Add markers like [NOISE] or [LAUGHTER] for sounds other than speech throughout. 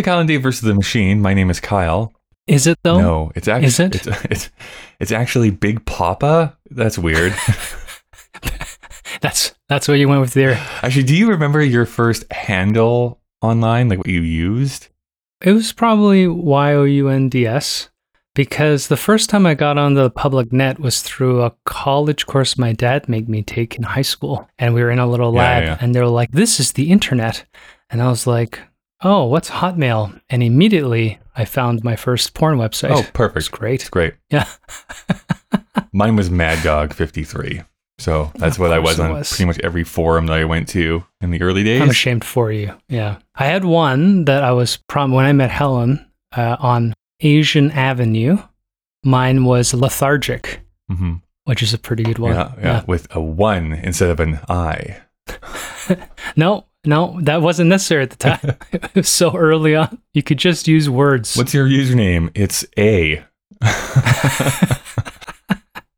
To Kyle and Dave versus the Machine. My name is Kyle. Is it though? No, it's actually Is it? It's, it's it's actually Big Papa. That's weird. [LAUGHS] That's that's what you went with there. actually, do you remember your first handle online, like what you used? It was probably Y O U N D S because the first time I got on the public net was through a college course my dad made me take in high school. And we were in a little Yeah, lab yeah. and they were like, This is the internet. And I was like, Oh, what's Hotmail? And immediately I found my first porn website. Oh, It's perfect. great. It's great. Yeah. [LAUGHS] Mine was Mad Dog 53. So that's Of what I was on was. pretty much every forum that I went to in the early days. I'm ashamed for you. Yeah. I had one that I was prom when I met Helen uh, on Asian Avenue. Mine was lethargic, hmm which is a pretty good one. Yeah, yeah, with a one instead of an I. [LAUGHS] No, no, that wasn't necessary at the time. [LAUGHS] [LAUGHS] it was so early on. You could just use words. What's your username? It's A. [LAUGHS]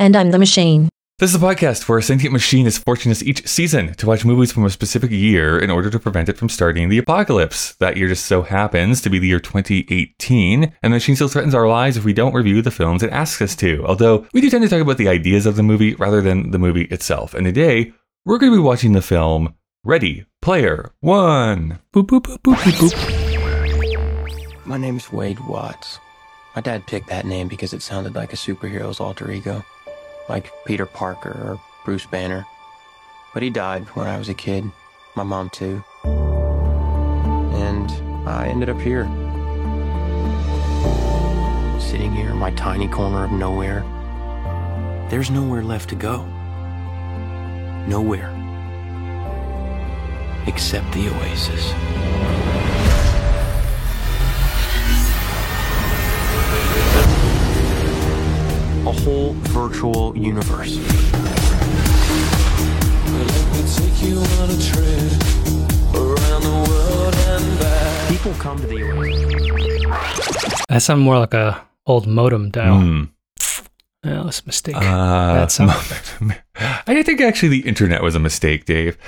And I'm the machine. This is a podcast where a sentient machine is forcing us each season to watch movies from a specific year in order to prevent it from starting the apocalypse. That year just so happens to be the year 2018, and the machine still threatens our lives if we don't review the films it asks us to. Although we do tend to talk about the ideas of the movie rather than the movie itself. And today, we're going to be watching the film Ready Player One. boop, boop, boop, boop, boop, boop. My name's Wade Watts. My dad picked that name because it sounded like a superhero's alter ego, like Peter Parker or Bruce Banner. But he died when I was a kid, my mom too. And I ended up here. Sitting here in my tiny corner of nowhere. There's nowhere left to go. Nowhere. Except the oasis. a whole virtual universe. People come to the Oasis. That sounded more like a old modem dial. Hmm. Yeah, that was a mistake. Uh, Bad sound [LAUGHS] I think actually the internet was a mistake, Dave.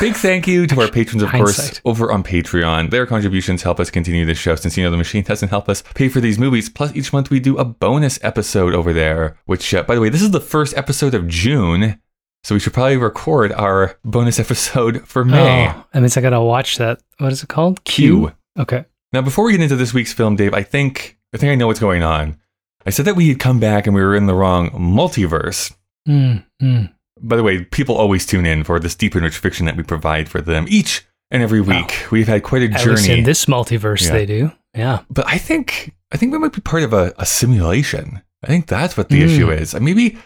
Big thank you to our patrons, of course, over on Patreon. Their contributions help us continue this show since, you know, the machine doesn't help us pay for these movies. Plus, each month we do a bonus episode over there, which, uh, by the way, this is the first episode of June. So we should probably record our bonus [LAUGHS] episode for May. Oh, that means I gotta watch that. What is it called? Q. Okay. Now, before we get into this week's film, Dave, I think I think I know what's going on. I said that we had come back and we were in the wrong multiverse. Mm, mm. By the way, people always tune in for this deep and rich fiction that we provide for them each and every week. We've had quite a At journey. in this multiverse, Yeah. they do. Yeah. but I think I think we might be part of a, a simulation. I think that's what the Mm. issue is. Uh, Maybe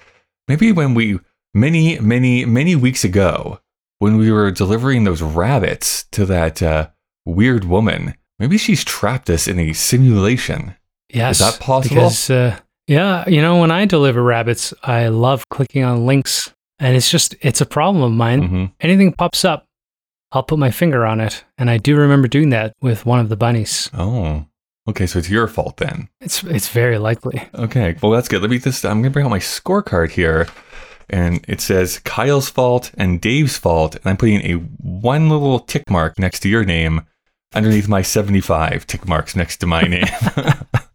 maybe when we many many many weeks ago when we were delivering those rabbits to that uh, weird woman, maybe she's trapped us in a simulation. Yes. Is that possible? Because, uh, yeah, you know, when I deliver rabbits, I love clicking on links, and it's just it's a problem of mine. hmm Anything pops up, I'll put my finger on it, and I do remember doing that with one of the bunnies. Oh, okay. So it's your fault then. It's it's very likely. Okay, well that's good. Let me just I'm gonna bring out my scorecard here. And it says Kyle's fault and Dave's fault, and I'm putting a one little tick mark next to your name underneath my 75 tick marks next to my [LAUGHS] name. [LAUGHS]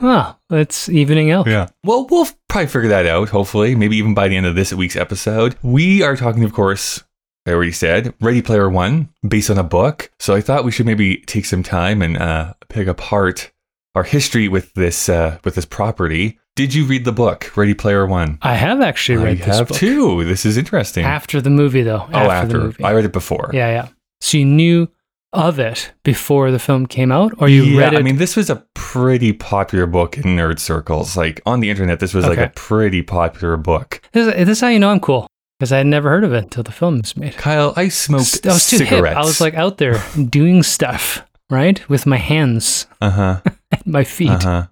Well, it's evening out. yeah. Well, we'll probably figure that out, hopefully, maybe even by the end of this week's episode. We are talking, of course, I already said, Ready Player One, based on a book. So I thought we should maybe take some time and uh, pick apart our history with this uh, with this property. Did you read the book, Ready Player One? I have actually read I this have book. too. This is interesting. After the movie, though. oh, after. the movie. I read it before. yeah, yeah. So you knew of it before the film came out, or you yeah, read it? I mean, this was a pretty popular book in nerd circles. Like on the internet, this was like a pretty popular book. this, this is how you know I'm cool because I had never heard of it until the film was made. Kyle, I smoked I was too hip. cigarettes. I was like out there [LAUGHS] doing stuff, right, with my hands, [LAUGHS] uh huh, my feet, uh huh.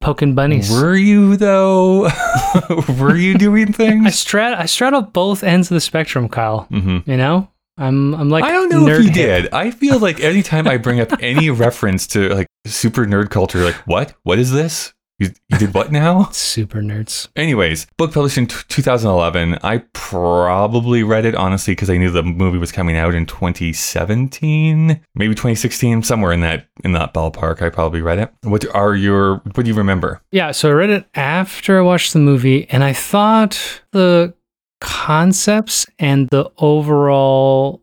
poking bunnies. Were you though? [LAUGHS] Were you doing I things? strat I straddle both ends of the spectrum, Kyle. hmm You know, I'm I'm like I don't know if you hip. did. I feel like anytime I bring up any [LAUGHS] reference to like super nerd culture, like what? What is this? You, you did what now? [LAUGHS] Super nerds. Anyways, book published in t- 2011. I probably read it honestly because I knew the movie was coming out in 2017, maybe 2016, somewhere in that in that ballpark. I probably read it. What are your what do you remember? Yeah, so I read it after I watched the movie, and I thought the concepts and the overall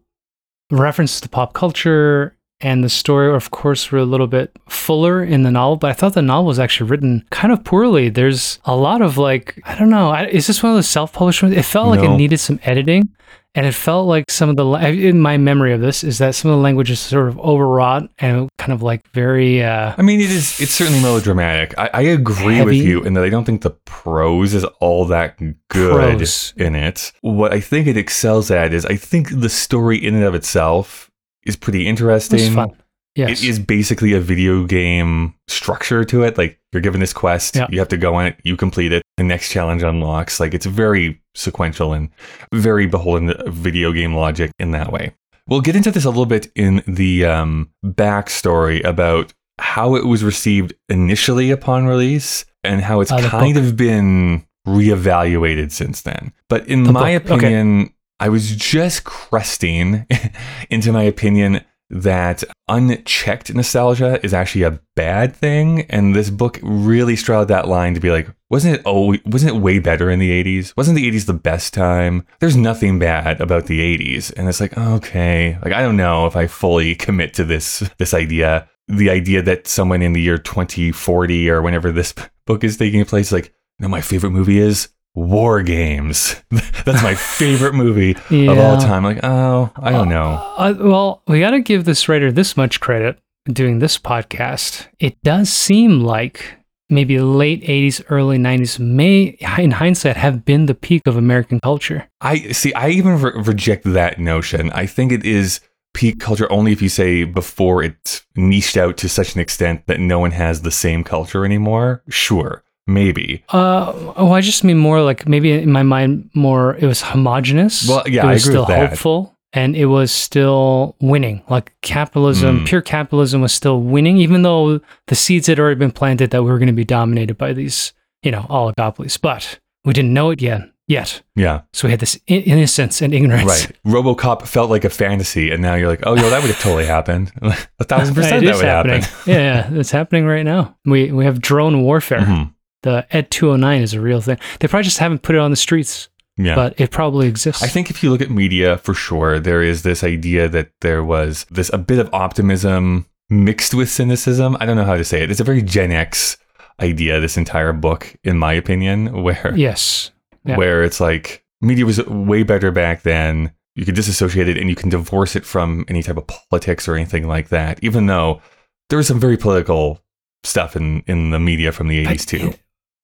reference to pop culture and the story, of course, were a little bit fuller in the novel, but I thought the novel was actually written kind of poorly. There's a lot of like, I don't know, is this one of those self published ones? It felt like it needed some editing. And it felt like some of the, in my memory of this, is that some of the language is sort of overwrought and kind of like very, uh, I mean, it is. It's certainly melodramatic. I, I agree with you in that I don't think the prose is all that good Prose. in it. What I think it excels at is I think the story in and of itself is pretty it interesting. fun. Yes. It is basically a video game structure to it. Like you're given this quest, Yeah. you have to go on it, you complete it, the next challenge unlocks. Like it's very sequential and very beholden to video game logic in that way. We'll get into this a little bit in the um, backstory about how it was received initially upon release and how it's Uh, kind book. of been reevaluated since then. But in The my book, okay. opinion, I was just cresting [LAUGHS] into my opinion that unchecked nostalgia is actually a bad thing. And this book really straddled that line to be like wasn't it oh wasn't it way better in the 80s wasn't the 80s the best time? There's nothing bad about the 80s and it's like okay like i don't know if i fully commit to this this idea. The idea that someone in the year 2040 or whenever this [LAUGHS] book is taking place like no my favorite movie is war games [LAUGHS] that's my favorite movie [LAUGHS] of all time like oh i don't know Uh, well, we got to give this writer this much credit doing this podcast. It does seem like maybe late 80s, early 90s may, in hindsight, have been the peak of American culture. I see. I even re- reject that notion. I think it is peak culture only if you say before it's niched out to such an extent that no one has the same culture anymore. Sure, maybe. Uh, oh, I just mean more like maybe in my mind, more it was homogenous. Well, yeah, it I was agree still hopeful. And it was still winning. Like capitalism, Mm. pure capitalism was still winning, even though the seeds had already been planted that we were going to be dominated by these, you know, oligopolies. But we didn't know it yet. Yet. Yeah, So we had this in- innocence and ignorance. right. RoboCop felt like a fantasy, and now you're like, oh, yo, that would have totally happened. [LAUGHS] a thousand [LAUGHS] percent that would happening. happen. yeah, yeah, it's happening right now. We we have drone warfare. Mhm. The Ed 209 is a real thing. They probably just haven't put it on the streets, Yeah. but it probably exists. I think if you look at media, for sure, there is this idea that there was this a bit of optimism mixed with cynicism. I don't know how to say it. It's a very Gen X idea. This entire book, in my opinion, [LAUGHS] where yes. Yeah. where it's like media was way better back then. You could disassociate it and you can divorce it from any type of politics or anything like that. Even though there was some very political stuff in in the media from the 80s too.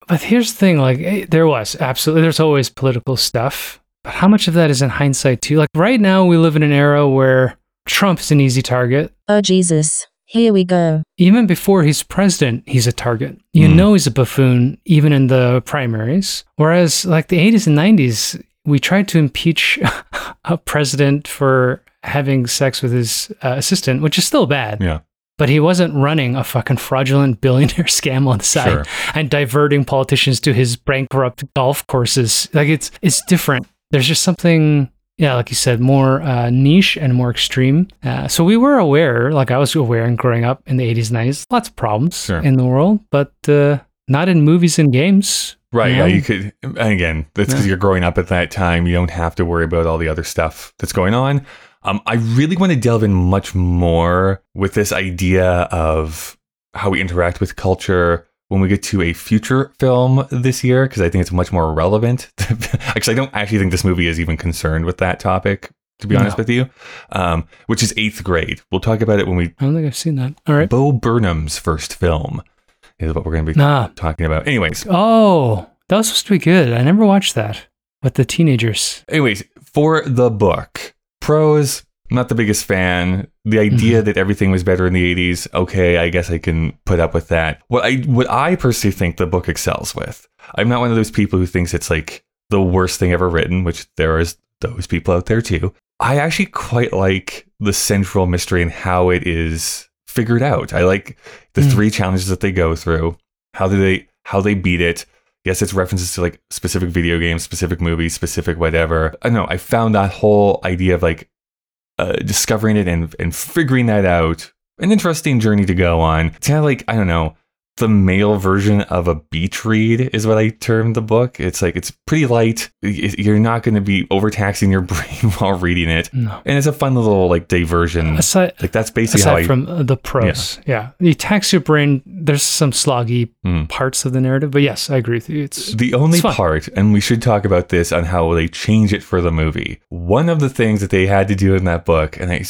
But here's the thing: like eh, there was absolutely, there's always political stuff. But how much of that is in hindsight too? Like right now, we live in an era where Trump is an easy target. Oh Jesus, here we go. Even before he's president, he's a target. You Mm. know he's a buffoon, even in the primaries. Whereas, like the 80s and 90s, we tried to impeach [LAUGHS] a president for having sex with his uh, assistant, which is still bad. Yeah. But he wasn't running a fucking fraudulent [LAUGHS] billionaire scam on the side Sure. and diverting politicians to his bankrupt golf courses. Like it's it's different. There's just something, yeah, like you said, more uh, niche and more extreme. Uh, so we were aware, like I was aware, in growing up in the 80s, 90s, lots of problems Sure. in the world, but uh, not in movies and games. Right. you Yeah. You could, and again, that's because Yeah. you're growing up at that time. You don't have to worry about all the other stuff that's going on. Um, I really want to delve in much more with this idea of how we interact with culture when we get to a future film this year, because I think it's much more relevant. [LAUGHS] Actually, I don't actually think this movie is even concerned with that topic, to be honest with you, um, which is eighth grade. We'll talk about it when we. I don't think I've seen that. All right. Bo Burnham's first film is what we're going to be Nah. talking about. Anyways, Oh, that was supposed to be good. I never watched that with the teenagers. anyways, for the book, pros, not the biggest fan. The idea that everything was better in the 80s, okay, I guess I can put up with that. What I what I personally think the book excels with. I'm not one of those people who thinks it's like the worst thing ever written, which there is those people out there too. I actually quite like the central mystery and how it is figured out. I like the Mm. three challenges that they go through. How do they how they beat it. Yes, it's references to like specific video games, specific movies, specific whatever. I don't know. I found that whole idea of like uh, discovering it and and figuring that out an interesting journey to go on. It's kind of like I don't know the male version of a beach read is what I termed the book. It's like it's pretty light. You're not going to be overtaxing your [LAUGHS] brain while reading it, No. and it's a fun little like diversion. Aside, Like that's basically how aside I. from uh, the pros, yeah. You tax your brain. There's some sloggy Mm. parts of the narrative, but yes, I agree with you. It's the only it's part, and we should talk about this on how they change it for the movie. One of the things that they had to do in that book, and I,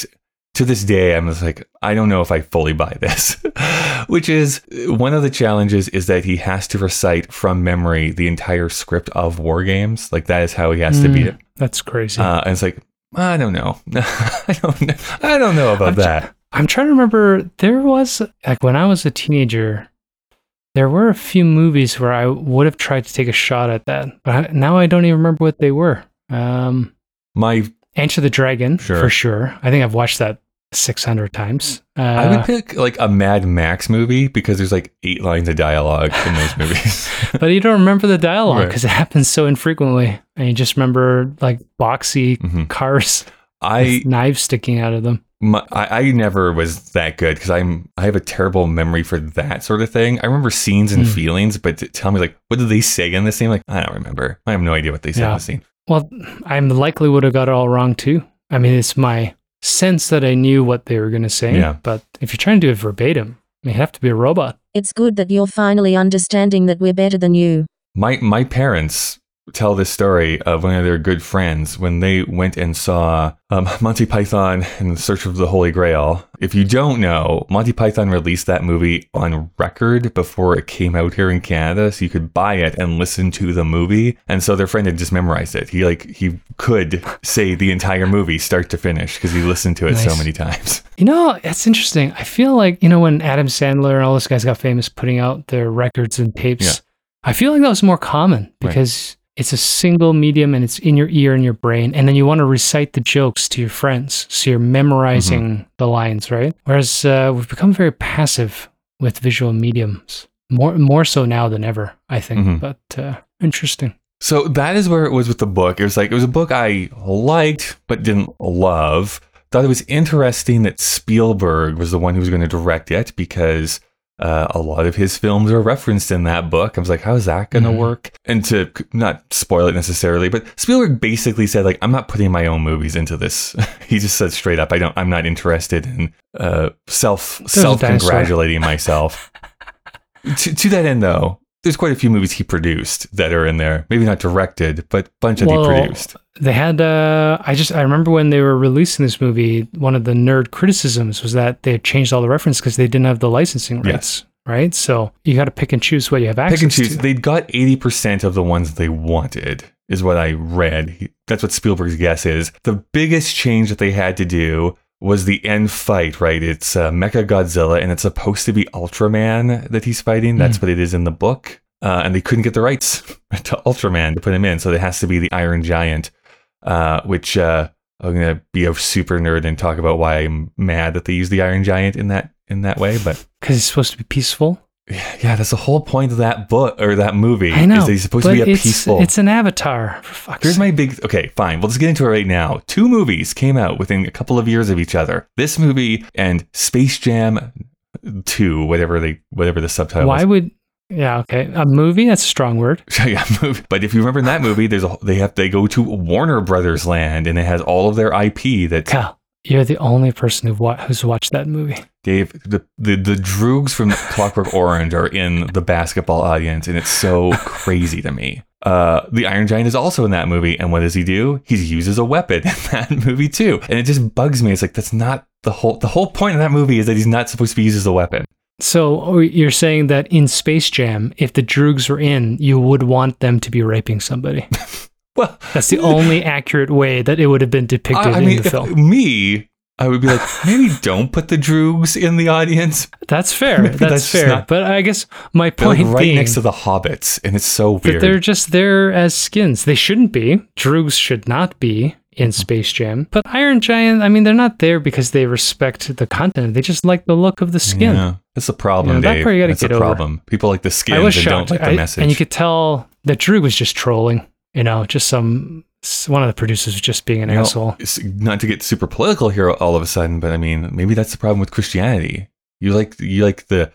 to this day, I'm just like, I don't know if I fully buy this, [LAUGHS] which is one of the challenges is that he has to recite from memory the entire script of War Games. Like that is how he has to beat Mm, it. That's crazy. Uh, and it's like, I don't know. [LAUGHS] I don't know. I don't know about I'm tr- that. I'm trying to remember. There was like when I was a teenager, there were a few movies where I would have tried to take a shot at that, but I, now I don't even remember what they were. Um, My, Enter the Dragon Sure. for sure. I think I've watched that 600 times. Uh, I would pick like a Mad Max movie because there's like eight lines of dialogue in those [LAUGHS] movies. [LAUGHS] but you don't remember the dialogue Right. because it happens so infrequently, and you just remember like boxy Mhm. cars I with knives sticking out of them. my, I, I never was that good because I'm I have a terrible memory for that sort of thing. I remember scenes and Hmm. feelings, but tell me like what did they say in the scene? Like I don't remember. I have no idea what they said in the scene. Well, I likely would have got it all wrong too. I mean, it's my sense that I knew what they were going to say. Yeah. But if you're trying to do it verbatim, you have to be a robot. It's good that you're finally understanding that we're better than you. My my parents tell this story of one of their good friends when they went and saw um, [LAUGHS] Monty Python in the Search of the Holy Grail. If you don't know, Monty Python released that movie on record before it came out here in Canada, so you could buy it and listen to the movie. And so their friend had just memorized it. He like he could say the entire movie start to finish because he listened to it so many times. [LAUGHS] You know, it's interesting. I feel like, you know, when Adam Sandler and all those guys got famous putting out their records and tapes, Yeah. I feel like that was more common because it's a single medium and it's in your ear and your brain. And then you want to recite the jokes to your friends. So you're memorizing Mm-hmm. the lines, right? Whereas uh, we've become very passive with visual mediums, more, more so now than ever, I think. Mhm. But uh, interesting. So that is where it was with the book. It was like it was a book I liked but didn't love. Thought it was interesting that Spielberg was the one who was going to direct it because uh, a lot of his films are referenced in that book. I was like, how is that going to Mhm. work? And to not spoil it necessarily, but Spielberg basically said like, I'm not putting my own movies into this. [LAUGHS] he just said straight up, I don't. I'm not interested in uh, self self congratulating myself. [LAUGHS] to, to that end, though, there's quite a few movies he produced that are in there. Maybe not directed, but a bunch of Well, he produced. They had, uh, I just, I remember when they were releasing this movie, one of the nerd criticisms was that they had changed all the reference because they didn't have the licensing Yes. rights, right? So you got to pick and choose what you have access Pick and choose. to. They got 80% of the ones they wanted, is what I read. That's what Spielberg's guess is. The biggest change that they had to do was the end fight, right? It's uh, Mecha Godzilla, and it's supposed to be Ultraman that he's fighting. That's what it is in the book. Uh, and they couldn't get the rights [LAUGHS] to Ultraman to put him in. So it has to be the Iron Giant, uh, which uh, I'm going to be a super nerd and talk about why I'm mad that they use the Iron Giant in that in that way. But [LAUGHS] Because it's supposed to be peaceful. Yeah, that's the whole point of that book or that movie. I know. Is he's supposed to be a it's, peaceful. It's an avatar. For fuck's Here's sake. my big. Okay, fine. We'll just get into it right now. Two movies came out within a couple of years of each other. This movie and Space Jam Two, whatever they, whatever the subtitle. Is. Why was. would, yeah, okay. A movie? That's a strong word. [LAUGHS] yeah, movie. But if you remember in that movie, there's a they have they go to Warner Brothers land and it has all of their IP that you're the only person who wa- who's watched that movie. Dave the, the the Droogs from [LAUGHS] Clockwork Orange are in the basketball audience, and it's so [LAUGHS] crazy to me. Uh, the Iron Giant is also in that movie, and what does he do? He uses a weapon [LAUGHS] in that movie too, and it just bugs me. It's like that's not the whole the whole point of that movie is that he's not supposed to be used as a weapon. So oh, you're saying that in Space Jam, if the Droogs were in, you would want them to be raping somebody. Well, That's the only accurate way that it would have been depicted I, I in mean, the film. me, I would be like, maybe don't put the Droogs in the audience. That's fair. That's, that's fair. not- but I guess my They're like point right being next to the Hobbits, and it's so that weird. they're just there as skins. They shouldn't be. Droogs should not be in Space Jam. But Iron Giant, I mean, they're not there because they respect the content. They just like the look of the skin. Yeah, that's a problem, You know, that Dave. part you gotta That's a get over. problem. People like the was and don't like the I- message. And you could tell that Drew was just trolling. You know, just some one of the producers just being an You know, asshole. it's- not to get super political here all of a sudden, but I mean, maybe that's the problem with Christianity. You like you like the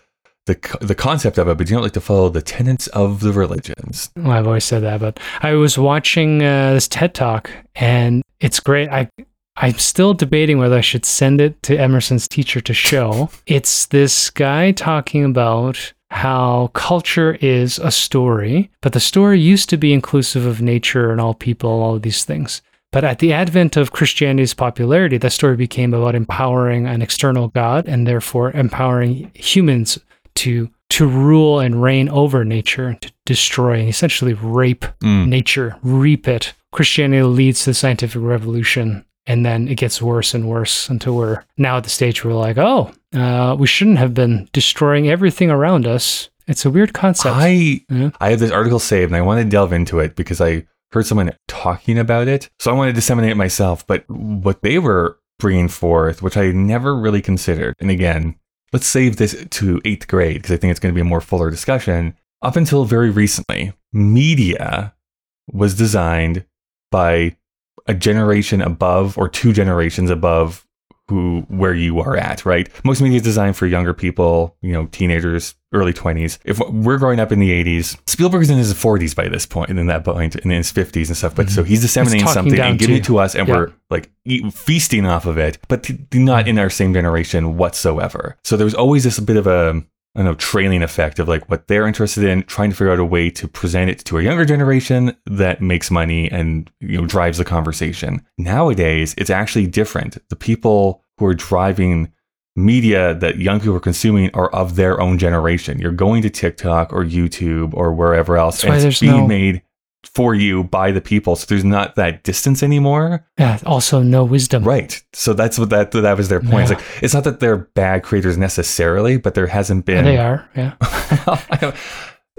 the the concept of it, but you don't like to follow the tenets of the religions. Well, I've always said that, but I was watching uh, this TED talk, and it's great. I I'm still debating whether I should send it to Emerson's teacher to show. it's this guy talking about how culture is a story, but the story used to be inclusive of nature and all people, all of these things. But at the advent of Christianity's popularity, that story became about empowering an external God and therefore empowering humans to to rule and reign over nature, to destroy and essentially rape Mm. nature, reap it. Christianity leads to the scientific revolution, and then it gets worse and worse until we're now at the stage where we're like, oh, uh, we shouldn't have been destroying everything around us. It's a weird concept. I Yeah. I have this article saved and I want to delve into it because I heard someone talking about it. So I want to disseminate it myself. But what they were bringing forth, which I never really considered, and again, let's save this to eighth grade because I think it's going to be a more fuller discussion. Up until very recently, media was designed by a generation above or two generations above who where you are at, right? Most media is designed for younger people, you know, teenagers, early 20s. If we're growing up in the 80s, Spielberg's in his 40s by this point, and in that point, and in his 50s and stuff. But so he's disseminating something and giving to- it to us, and yeah. we're like eat, feasting off of it, but t- not in our same generation whatsoever. So there's always this bit of a I don't know, trailing effect of like what they're interested in, trying to figure out a way to present it to a younger generation that makes money and you know drives the conversation. Nowadays, it's actually different. The people who are driving media that young people are consuming are of their own generation. You're going to TikTok or YouTube or wherever else, That's and it's being no- made for you by the people. So there's not that distance anymore. yeah, also no wisdom. Right. So that's what that that was their point. It's like it's not that they're bad creators necessarily, but there hasn't been And they are, yeah. [LAUGHS]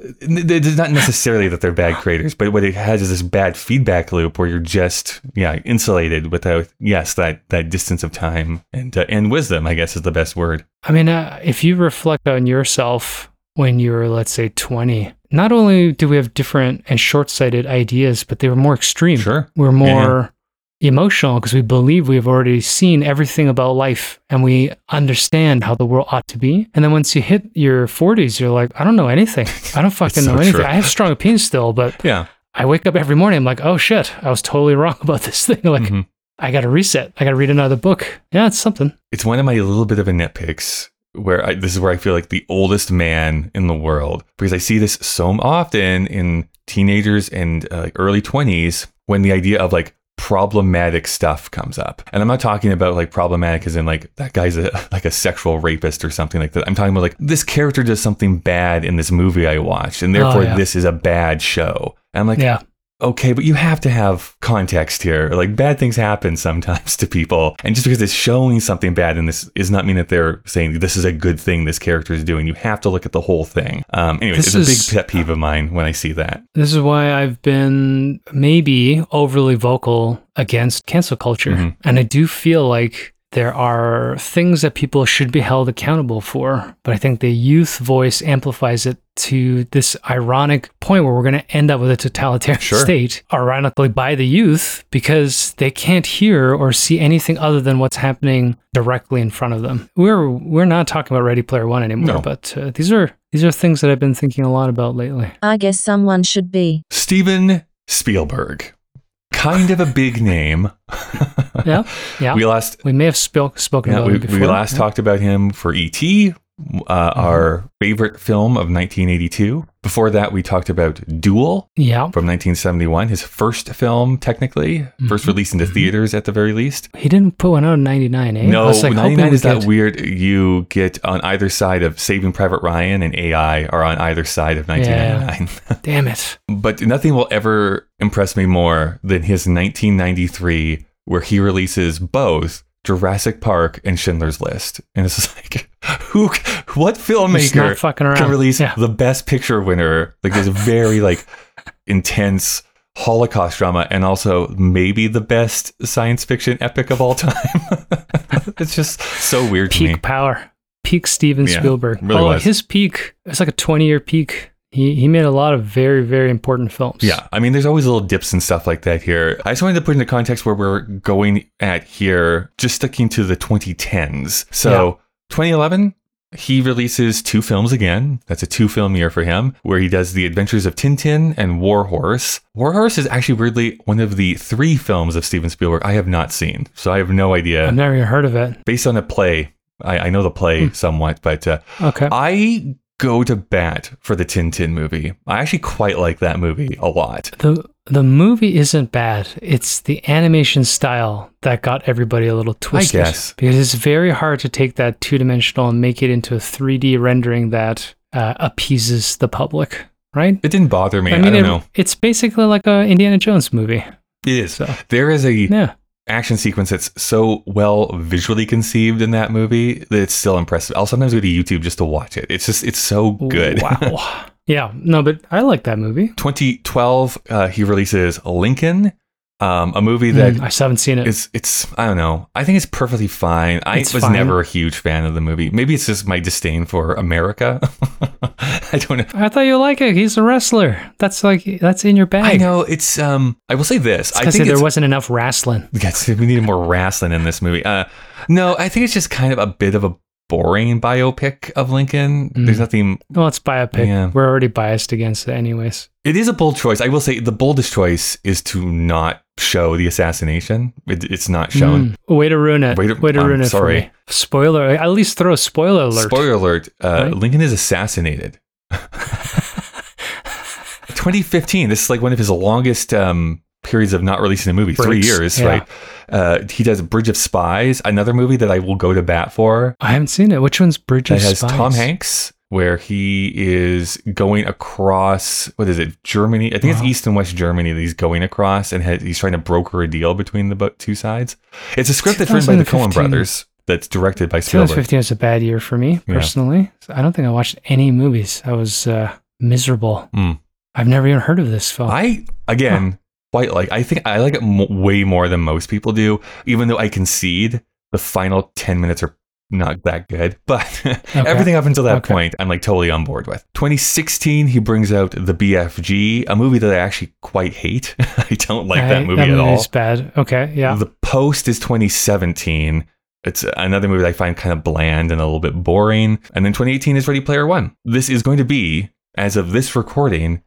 It's not necessarily that they're bad creators, but what it has is this bad feedback loop where you're just yeah insulated without yes that that distance of time and uh, and wisdom I guess is the best word. I mean, uh, if you reflect on yourself when you were, let's say, 20, not only do we have different and short sighted ideas, but they were more extreme. Sure. We're Yeah, more emotional because we believe we've already seen everything about life and we understand how the world ought to be. And then once you hit your 40s, you're like, I don't know anything. I don't [LAUGHS] fucking so know anything. true. I have strong opinions still, but Yeah. I wake up every morning. I'm like, oh shit, I was totally [LAUGHS] wrong about this thing. Like, Mhm. I got to reset. I got to read another book. Yeah, it's something. It's one of my little bit of a nitpicks where I, this is where I feel like the oldest man in the world because I see this so often in teenagers and uh, early 20s when the idea of like problematic stuff comes up. And I'm not talking about like problematic as in like that guy's a [LAUGHS] like a sexual rapist or something like that. I'm talking about like this character does something bad in this movie I watched and therefore Oh, yeah. this is a bad show. And I'm like, yeah. Okay, but you have to have context here. Like bad things happen sometimes [LAUGHS] to people. And just because it's showing something bad in this is not mean that they're saying this is a good thing this character is doing. You have to look at the whole thing. Um, anyway, it's a big pet peeve of mine when I see that. This is why I've been maybe overly vocal against cancel culture. Mhm. And I do feel like there are things that people should be held accountable for. But I think the youth voice amplifies it to this ironic point where we're going to end up with a totalitarian Sure. state, ironically, by the youth because they can't hear or see anything other than what's happening directly in front of them. We're we're not talking about Ready Player One anymore, No. but uh, these are these are things that I've been thinking a lot about lately. I guess someone should be. Steven Spielberg. Kind of a big name. Yeah, [LAUGHS] yeah. We last We may have spoke, spoken Yeah, about we, it before. we last yeah. talked about him for E.T., uh, our favorite film of 1982. Before that, we talked about Duel Yeah, from 1971, his first film, technically, first Mhm. released into theaters at the very least. he didn't put one out in '99, eh? No, like, hoping 99 we is that get- weird. You get on either side of Saving Private Ryan and AI are on either side of 1999. [LAUGHS] Damn it! but nothing will ever impress me more than his 1993, where he releases both Jurassic Park and Schindler's List. And it's just [LAUGHS] like, who, what filmmaker fucking can release Yeah. the best picture winner? Like this very like [LAUGHS] intense, Holocaust drama and also maybe the best science fiction epic of all time. [LAUGHS] it's just so weird to me. Peak power. Peak Steven Yeah, Spielberg. really oh, was. his peak. It's like a 20 year peak. He, he made a lot of very, very important films. Yeah, I mean, there's always little dips and stuff like that here. I just wanted to put into context where we're going at here, just sticking to the 2010s. So, 2011, he releases two films again. That's a two film year for him, where he does The Adventures of Tintin and Warhorse. Warhorse is actually weirdly one of the three films of Steven Spielberg I have not seen. So, I have no idea. I've never even heard of it. Based on a play, I, I know the play somewhat, but uh, Okay. I go to bat for the Tintin movie. I actually quite like that movie a lot. the the movie isn't bad. It's the animation style that got everybody a little twisted. I guess. Because it's very hard to take that two dimensional and make it into a 3D rendering that uh, appeases the public, right? It didn't bother me. I, mean, don't it- know. it's basically like a Indiana Jones movie. It is. So There is a yeah, action sequence that's so well visually conceived in that movie that it's still impressive. I'll sometimes go to YouTube just to watch it. It's just it's so good. Wow. [LAUGHS] yeah. No, but I like that movie. 2012, uh, he releases Lincoln, um, a movie that Mm, I haven't seen it. it. is it's I don't know. I think it's perfectly fine. I It's was fine. never a huge fan of the movie. Maybe it's just my disdain for America. [LAUGHS] I don't know. I thought you like it. He's a wrestler. That's like that's in your bag. I know it's um I will say this. I think there wasn't enough wrestling. [LAUGHS] Yes, we needed more wrestling in this movie. Uh, no, I think it's just kind of a bit of a boring biopic of Lincoln. There's nothing. Well, it's biopic. Yeah. We're already biased against it, anyways. It is a bold choice. I will say the boldest choice is to not show the assassination. It, it's not shown. Mm, way to ruin it. Way Way to- to, I'm ruin it sorry. Spoiler. At least throw a spoiler alert. Spoiler alert: uh, Right? Lincoln is assassinated. [LAUGHS] [LAUGHS] 2015. This is like one of his longest um, periods of not releasing a movie. Three years, yeah. right? Uh, he does Bridge of Spies, another movie that I will go to bat for. I haven't seen it. Which one's Bridge that of has Spies? Tom Hanks, where he is going across. What is it? Germany. I think it's East and West Germany that he's going across, and ha- he's trying to broker a deal between the two sides. It's a script that's written by the Coen brothers. That's directed by Spielberg. 2015 was a bad year for me personally. So I don't think I watched any movies. I was uh, miserable. Mm. I've never even heard of this film. I again quite like. I think I like it mo way more than most people do. Even though I concede the final ten minutes are not that good, [LAUGHS] but everything up until that Okay. point, I'm like totally on board with. 2016, he brings out the BFG, a movie that I actually quite hate. [LAUGHS] I don't like that I- movie at all. movie's bad. Okay, yeah. The Post is 2017. It's another movie that I find kind of bland and a little bit boring. And then 2018 is Ready Player One. This is going to be, as of this recording,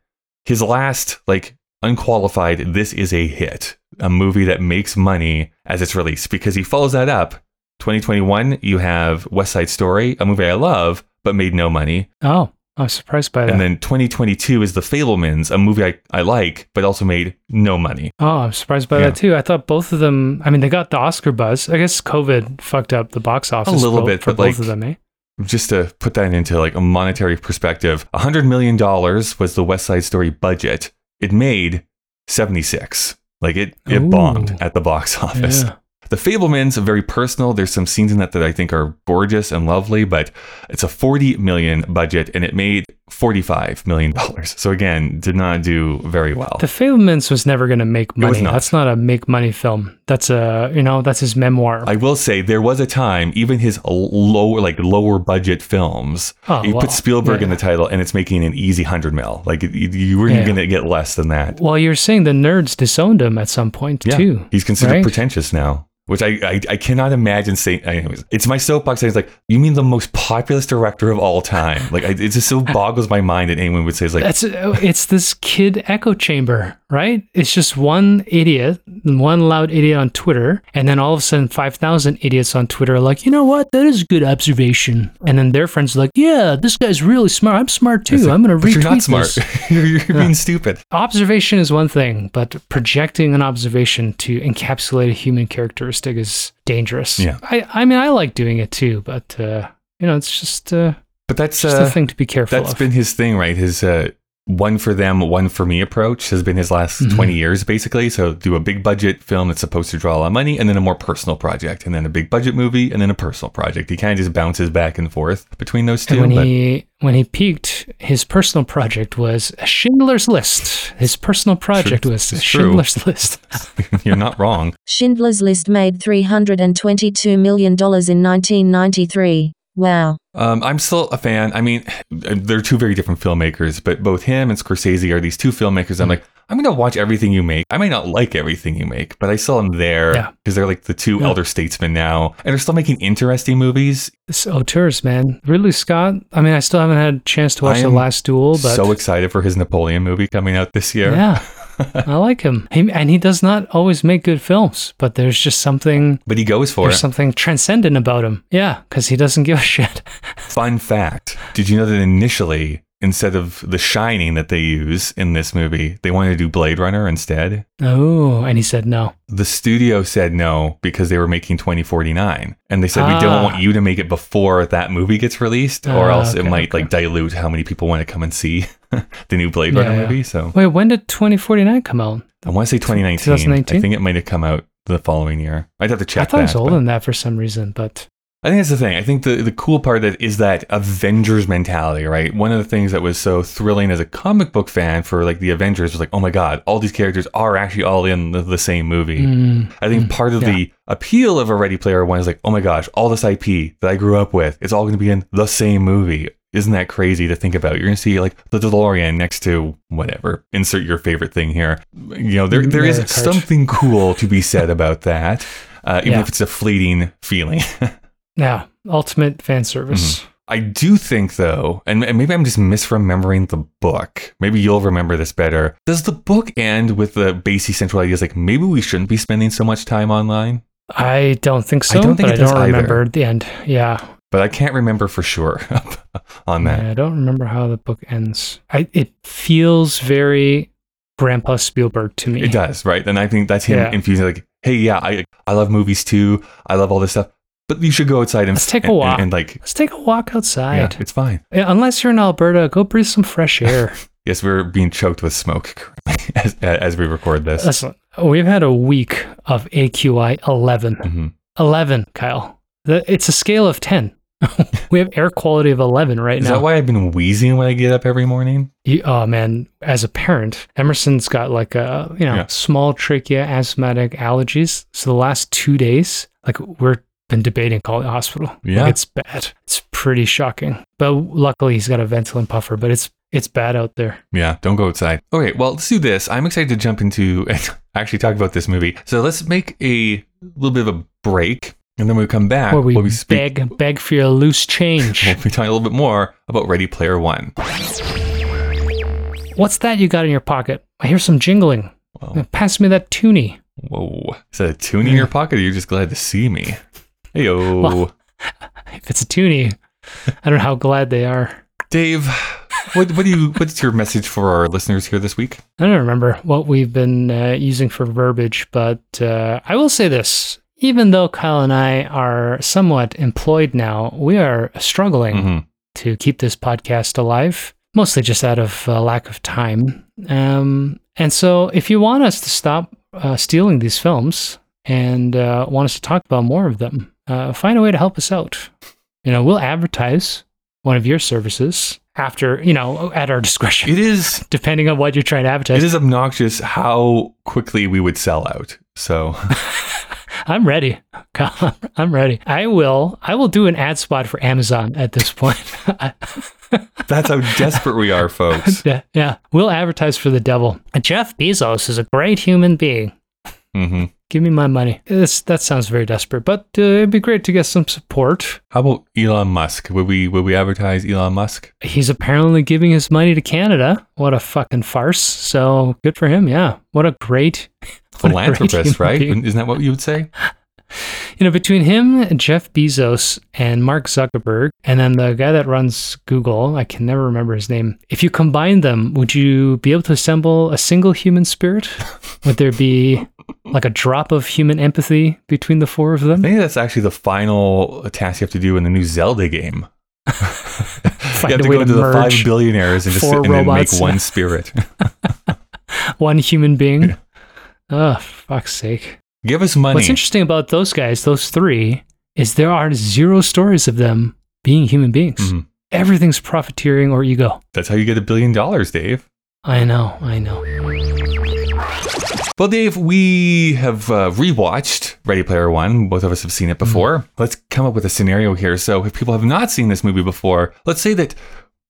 his last like unqualified. This is a hit, a movie that makes money as it's released because he follows that up. 2021, you have West Side Story, a movie I love but made no money. oh, I was surprised by that. And then 2022 is The Fabelmans, a movie I, I like but also made no money. oh, I'm surprised by Yeah. that too. I thought both of them. I mean, they got the Oscar buzz. I guess COVID fucked up the box office a little for- bit, for both like, of them. Eh? just to put that into like a monetary perspective, $100 million was the West Side Story budget. It made 76. Like it, it Ooh. bombed at the box office. Yeah. The Fabelmans are very personal. There's some scenes in that that I think are gorgeous and lovely, but it's a 40 million budget and it made 45 million dollars. So again, did not do very well. The Fabelmans was never going to make money. not. That's not a make money film. That's a you know that's his memoir. I will say there was a time, even his lower, like lower budget films, Oh, you wow. put Spielberg Yeah. in the title, and it's making an easy hundred mil. Like you, weren't Yeah. going to get less than that. well, you're saying the nerds disowned him at some point Yeah, too. he's considered right? pretentious now, which I, I I cannot imagine saying. Anyways, it's my soapbox. saying It's like you mean the most populous director of all time? Like I, it just so boggles [LAUGHS] my mind that anyone would say it's like That's it's this kid echo chamber, right? It's just one idiot, one loud idiot on Twitter, and then all of a sudden five thousand idiots on Twitter are like, you know what? That is a good observation. And then their friends are like, yeah, this guy's really smart. I'm smart too. Like, I'm gonna retweet you're not smart. [LAUGHS] you're you're being stupid. Observation is one thing, but projecting an observation to encapsulate a human characteristic is dangerous. Yeah. I, I mean, I like doing it too, but uh, you know, it's just uh, But that's just uh, a thing to be careful That's of. been his thing, right? His uh, one for them, one for me approach has been his last Mhm. 20 years, basically. So do a big budget film that's supposed to draw a lot of money, and then a more personal project, and then a big budget movie, and then a personal project. He kind of just bounces back and forth between those two. And when but he when he peaked, his personal project was Schindler's List. His personal project Sure, was it's true. Schindler's [LAUGHS] List. you're not wrong. Schindler's List made $322 million in 1993. Wow. Um, I'm still a fan. I mean, [SIGHS] they're two very different filmmakers, but both him and Scorsese are these two filmmakers. I'm like, I'm going to watch everything you make. I might not like everything you make, but I still am there Yeah. because they're like the two Yeah. elder statesmen now, and they're still making interesting movies. This auteurs, man. Ridley Scott. I mean, I still haven't had a chance to watch The Last Duel, but so excited for his Napoleon movie coming out this year. yeah, [LAUGHS] [LAUGHS] I like him. He, and he does not always make good films, but there's just something But he goes for there's it. something transcendent about him. Yeah, because he doesn't [LAUGHS] give a shit. Fun fact Did you know that initially, instead of The Shining that they use in this movie, they wanted to do Blade Runner instead? Oh, and he said no. The studio said no because they were making 2049. And they said, we don't Ah. want you to make it before that movie gets released, or Ah, else it might okay. like dilute how many people want to come and see [LAUGHS] [LAUGHS] the new Blade Runner Yeah, yeah. movie. So Wait, when did 2049 come out? I want to say 2019. 2019? I think it might have come out the following year. I'd have to check I thought that. it was older than that for some reason, but I think that's the thing. I think the, the cool part that is that Avengers mentality, right? One of the things that was so thrilling as a comic book fan for like the Avengers was like, oh my God, all these characters are actually all in the, the same movie. Mm, I think mm, part of yeah. the appeal of a Ready Player One is like, oh my gosh, all this IP that I grew up with, it's all going to be in the same movie. Isn't that crazy to think about? You're going to see like the DeLorean next to whatever. Insert your favorite thing here. You know, there there is something cool to be said [LAUGHS] about that, uh, even Yeah. if it's a fleeting feeling. [LAUGHS] yeah, ultimate fan service. Mm-hmm. I do think, though, and and maybe I'm just misremembering the book. Maybe you'll remember this better. Does the book end with the basic central ideas like maybe we shouldn't be spending so much time online? I don't think so, I don't think I don't either. remember the end. Yeah, But I can't remember for sure [LAUGHS] [LAUGHS] on that. Yeah, I don't remember how the book ends. I, it feels very Grandpa Spielberg to me. It does, right? And I think that's him Yeah. infusing like, hey, yeah, I I love movies too. I love all this stuff. But you should go outside and Let's take a and- walk. and, like Let's take a walk yeah, outside. it's fine. Yeah, Unless you're in Alberta, go breathe some fresh air. [LAUGHS] Yes, we're being choked with smoke [LAUGHS] as, as we record this. Listen, we've had a week of AQI 11. Mhm. 11, Kyle. The, it's a scale of 10. [LAUGHS] we have air quality of 11 right Is now. Is that why I've been wheezing when I get up every morning? You- oh man, as a parent, Emerson's got like a you know Yeah. small trachea asthmatic allergies. So the last two days, like we're been debating calling the hospital. Like, Yeah. it's bad. It's pretty shocking. But luckily he's got a Ventolin puffer. But it's it's bad out there. Yeah, don't go outside. Okay, well, let's do this. I'm excited to jump into and [LAUGHS] actually talk about this movie. So let's make a little bit of a break, and then we come back, Where we, we'll be speak- beg beg for your loose change. [LAUGHS] We'll be talking a little bit more about Ready Player One. What's that you got in your pocket? I hear some jingling. Pass me that toonie. whoa. Is that a tune in your pocket, or you're just glad to see me? Hey, yo, Well- [LAUGHS] If it's a toonie, I don't know how glad they are. Dave. What what do you? What's your message for our listeners here this week? I don't remember what we've been uh, using for verbiage, but uh, I will say this. Even though Kyle and I are somewhat employed now, we are struggling Mhm. to keep this podcast alive, mostly just out of uh, lack of time. Um, and so, if you want us to stop uh, stealing these films and uh, want us to talk about more of them, uh, find a way to help us out. You know, we'll advertise one of your services after, you know, at our discretion It is [LAUGHS] depending on what you're trying to advertise. it is obnoxious how quickly we would sell out. So [LAUGHS] I'm ready. [LAUGHS] I'm ready. I will. I will do an ad spot for Amazon at this point. [LAUGHS] that's how desperate we are, folks. [LAUGHS] yeah, yeah. We'll advertise for the devil. Jeff Bezos is a great human being. hmm Give me my money. This, that sounds very desperate, but uh, it'd be great to get some support. How about Elon Musk? Would we would we advertise Elon Musk? He's apparently giving his money to Canada. What a fucking farce. So good for him. Yeah. What a great what a great Philanthropist, right? being. Isn't that what you would say? you know, between him, Jeff Bezos, and Mark Zuckerberg, and then the guy that runs Google, I can never remember his name. If you combine them, would you be able to assemble a single human spirit? would there be like a drop of human empathy between the four of them? I think that's actually the final task you have to do in the new Zelda game. [LAUGHS] find have to go to to the five billionaires and just sit and make one spirit. [LAUGHS] [LAUGHS] one human being. Oh, fuck's sake. Give us money. What's interesting about those guys, those three, is there are zero stories of them being human beings. Mhm. Everything's profiteering or ego. That's how you get a billion dollars, Dave. I know, I know. Well, Dave, we have uh, rewatched Ready Player One. Both of us have seen it before. Let's come up with a scenario here. So, if people have not seen this movie before, let's say that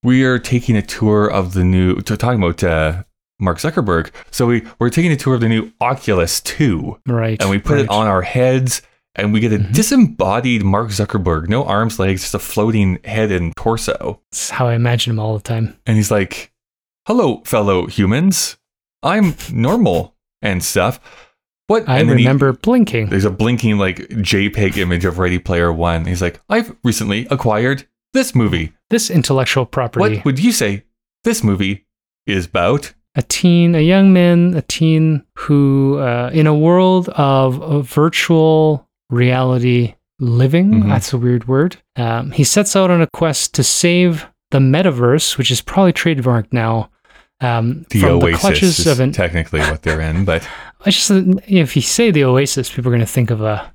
we are taking a tour of the new, talking about uh, Mark Zuckerberg. So, we, we're taking a tour of the new Oculus 2, Right. and we put it on our heads, and we get a Mhm. disembodied Mark Zuckerberg, no arms, legs, just a floating head and torso. That's how I imagine him all the time. And he's like, Hello, fellow humans. I'm normal and stuff. What? I then he- remember blinking. there's a blinking like JPEG image of Ready Player One. He's like, I've recently acquired this movie. This intellectual property. What would you say this movie is about? A teen, a young man, a teen who, uh, in a world of, of virtual reality living, Mhm. that's a weird word, um, he sets out on a quest to save the metaverse, which is probably trademarked now, um, The from Oasis the clutches of an. technically what they're in, but [LAUGHS] I just, if you say the Oasis, people are going to think of a,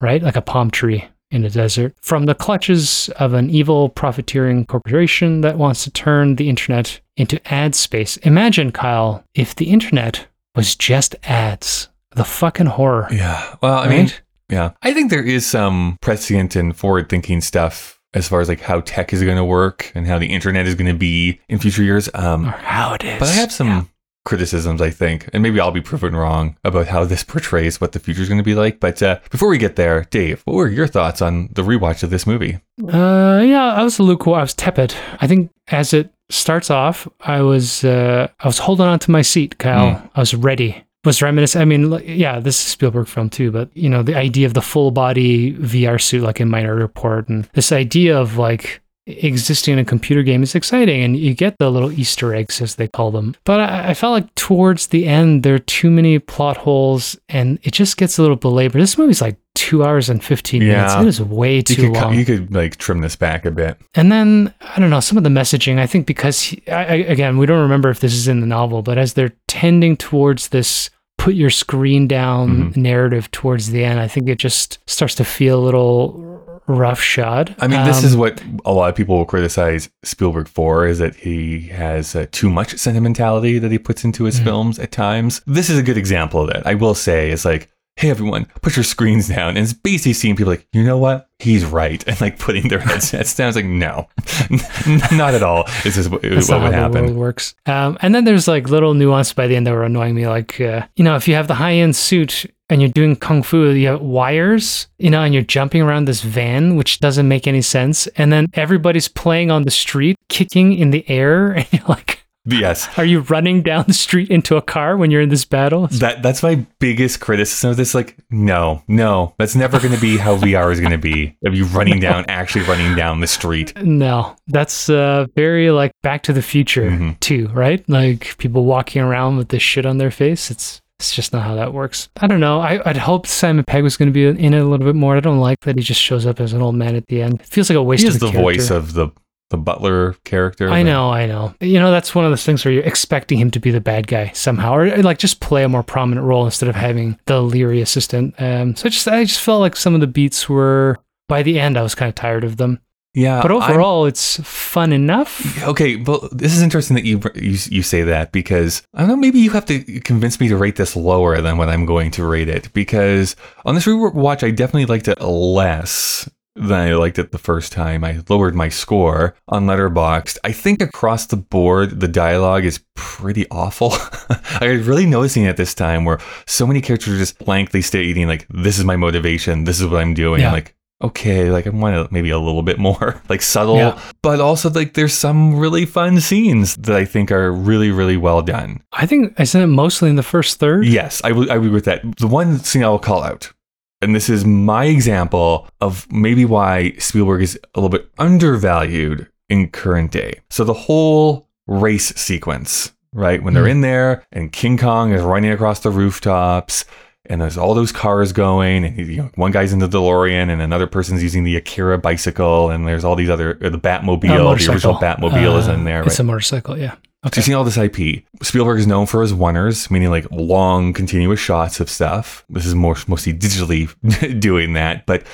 right, like a palm tree in a desert. From the clutches of an evil profiteering corporation that wants to turn the internet into ad space. Imagine, Kyle, if the internet was just ads. The fucking horror. yeah. Well, I mean, yeah, I think there is some prescient and forward-thinking stuff as far as like how tech is going to work and how the internet is going to be in future years. Um, or how it is. But I have some Yeah. Criticisms, I think, and maybe I'll be proven wrong about how this portrays what the future is going to be like. But uh, before we get there, Dave, what were your thoughts on the rewatch of this movie? Uh, yeah, I was lukewarm. I was tepid. I think as it starts off, I was uh, I was holding on to my seat, Kyle. Mm. I was ready. Was reminiscent. I mean, yeah, this is a Spielberg film too, but you know, the idea of the full body VR suit, like in Minority Report, and this idea of like existing in a computer game is exciting, and you get the little Easter eggs as they call them. But I, I felt like towards the end, there are too many plot holes, and it just gets a little belabored. This movie's like two hours and fifteen minutes. It is way You too could, long. you could like trim this back a bit. And then I don't know some of the messaging. I think because he, I, I, again, we don't remember if this is in the novel, but as they're tending towards this put your screen down Mhm. narrative towards the end, I think it just starts to feel a little roughshod. I mean, this Um, is what a lot of people will criticize Spielberg for is that he has uh, too much sentimentality that he puts into his Mhm. films at times. This is a good example of that. I will say, it's like, hey, everyone, put your screens down. And it's basically seeing people like, you know what? He's right. [LAUGHS] And like putting their headsets [LAUGHS] down. It's like, no, [LAUGHS] not at all. This is what, That's what not would how the world works. Um, and then there's like little nuance by the end that were annoying me. Like, uh, you know, if you have the high end suit and you're doing kung fu, you have wires, you know, and you're jumping around this van, which doesn't make any sense. And then everybody's playing on the street, kicking in the air. And you're like, Yes. are you running down the street into a car when you're in this battle? That that's my biggest criticism of this. Like, no, no, that's never going to be how VR is going to be. Of you running [LAUGHS] down, actually running down the street. No, that's uh, very like Back to the Future Mhm. too, right? Like people walking around with this shit on their face. It's it's just not how that works. I don't know. I, I'd hoped Simon Pegg was going to be in it a little bit more. I don't like that he just shows up as an old man at the end. It feels like a waste He of is the character. voice of the the butler character. I but- know, I know. You know, that's one of those things where you're expecting him to be the bad guy somehow, or like just play a more prominent role instead of having the leery assistant. Um, so I just, I just felt like some of the beats were. By the end, I was kind of tired of them. Yeah, But I'm- overall, it's fun enough. Okay, well, this is interesting that you, you you say that because I don't know. Maybe you have to convince me to rate this lower than what I'm going to rate it because on this rewatch, I definitely liked it less than I liked it the first time. I lowered my score on Letterboxd. I think across the board, the dialogue is pretty awful. [LAUGHS] I was really noticing it this time where so many characters are just blankly stating like, "This is my motivation. This is what I'm doing." Yeah. I'm like. Okay, like I want to maybe a little bit more [LAUGHS] like subtle, Yeah. but also like there's some really fun scenes that I think are really really well done. I think I said it mostly in the first third. Yes, I would I agree with that. The one scene I will call out, and this is my example of maybe why Spielberg is a little bit undervalued in current day. So the whole race sequence, right? When they're Mhm. in there and King Kong is running across the rooftops and there's all those cars going, and you know, one guy's in the DeLorean, and another person's using the Akira bicycle, and there's all these other uh, the Batmobile, the original Batmobile is Uh, in there. It's right? a motorcycle, yeah. So you've seen all this IP. Spielberg is known for his oneers, meaning like long, continuous shots of stuff. This is more mostly digitally [LAUGHS] doing that. But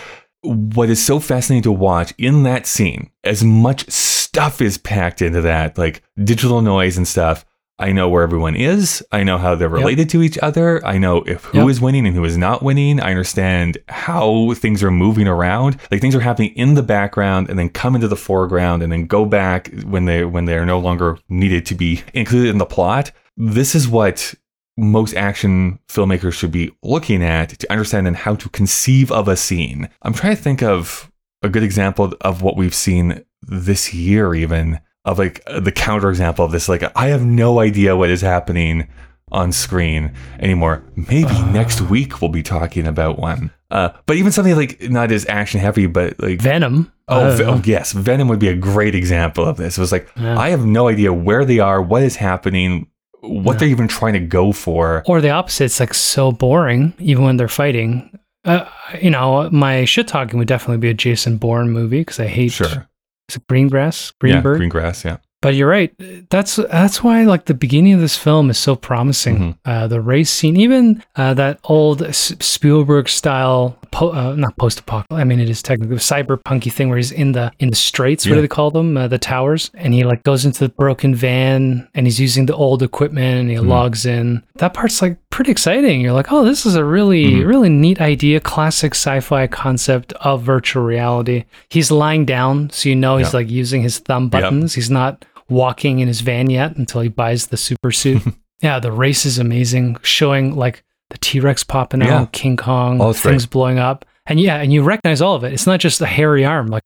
what is so fascinating to watch in that scene, as much stuff is packed into that, like digital noise and stuff. I know where everyone is. I know how they're related to each other. I know if who is Yep. winning and who is not winning. I understand how things are moving around. Like things are happening in the background and then come into the foreground and then go back when they when they're no longer needed to be [LAUGHS] included in the plot. This is what most action filmmakers should be looking at to understand and how to conceive of a scene. I'm trying to think of a good example of what we've seen this year even of like the counterexample of this like I have no idea what is happening on screen anymore. Maybe next week we'll be talking about one. Uh, but even something like not as action heavy, but like Venom. Oh, Ve- oh, yes, Venom would be a great example of this. It was like Yeah. I have no idea where they are, what is happening, what they're even trying to go for. Or the opposite, it's like so boring, even when they're fighting. Uh, you know, my shit talking would definitely be a Jason Bourne movie because I hate Sure, is it Greengrass, yeah, Greenberg. green grass, yeah. But you're right. That's that's why like the beginning of this film is so promising. Mm-hmm. Uh, the race scene, even uh, that old S- Spielberg style, po- uh, not post apocalyptic. I mean, it is technically a cyberpunky thing where he's in the in the straits. What do they call them? Uh, the towers. And he like goes into the broken van and he's using the old equipment and he Mm-hmm. logs in. That part's like pretty exciting. You're like, oh, this is a really Mm-hmm. really neat idea, classic sci-fi concept of virtual reality. He's lying down, so you know he's Yeah. like using his thumb Yep. buttons. He's not walking in his van yet until he buys the super suit. [LAUGHS] yeah, the race is amazing, showing like the T Rex popping Yeah. out, King Kong, it's things great. blowing up. And yeah, and you recognize all of it. It's not just a hairy arm. Like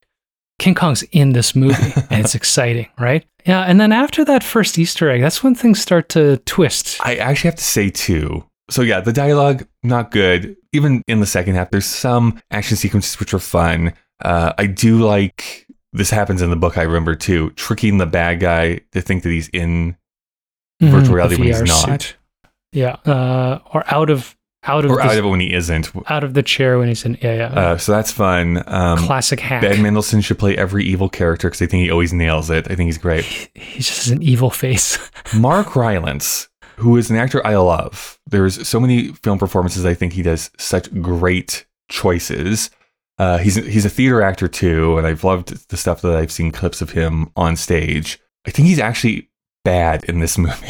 King Kong's in this movie [LAUGHS] and it's exciting, right? Yeah. And then after that first Easter egg, that's when things start to twist. I actually have to say too. So yeah, the dialogue not good. Even in the second half, there's some action sequences which are fun. Uh, I do like this happens in the book. I remember too, tricking the bad guy to think that he's in Mhm, virtual reality when he's not. suit. Yeah. Uh, or out of out of or the, out of it when he isn't. out of the chair when he's in yeah, yeah. Uh, so that's fun. Um, Classic hack. Ben Mendelsohn should play every evil character because I think he always nails it. I think he's great. He just an evil face. [LAUGHS] Mark Rylance, who is an actor I love. There's so many film performances I think he does such great choices. Uh, he's he's a theater actor too, and I've loved the stuff that I've seen clips of him on stage. I think he's actually bad in this [LAUGHS] movie.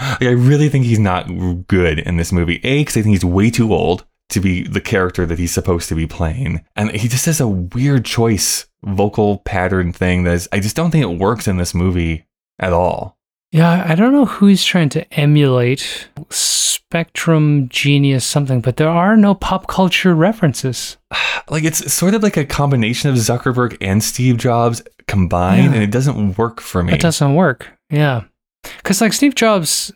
Like, I really think he's not good in this movie. A, because I think he's way too old to be the character that he's supposed to be playing, and he just has a weird choice vocal pattern thing that is, I just don't think it works in this movie at all. Yeah, I don't know who he's trying to emulate. Spectrum Genius something, but there are no pop culture references. [SIGHS] like it's sort of like a combination of Zuckerberg and Steve Jobs combined, Yeah. and it doesn't work for me. It doesn't work. Yeah. Cuz like Steve Jobs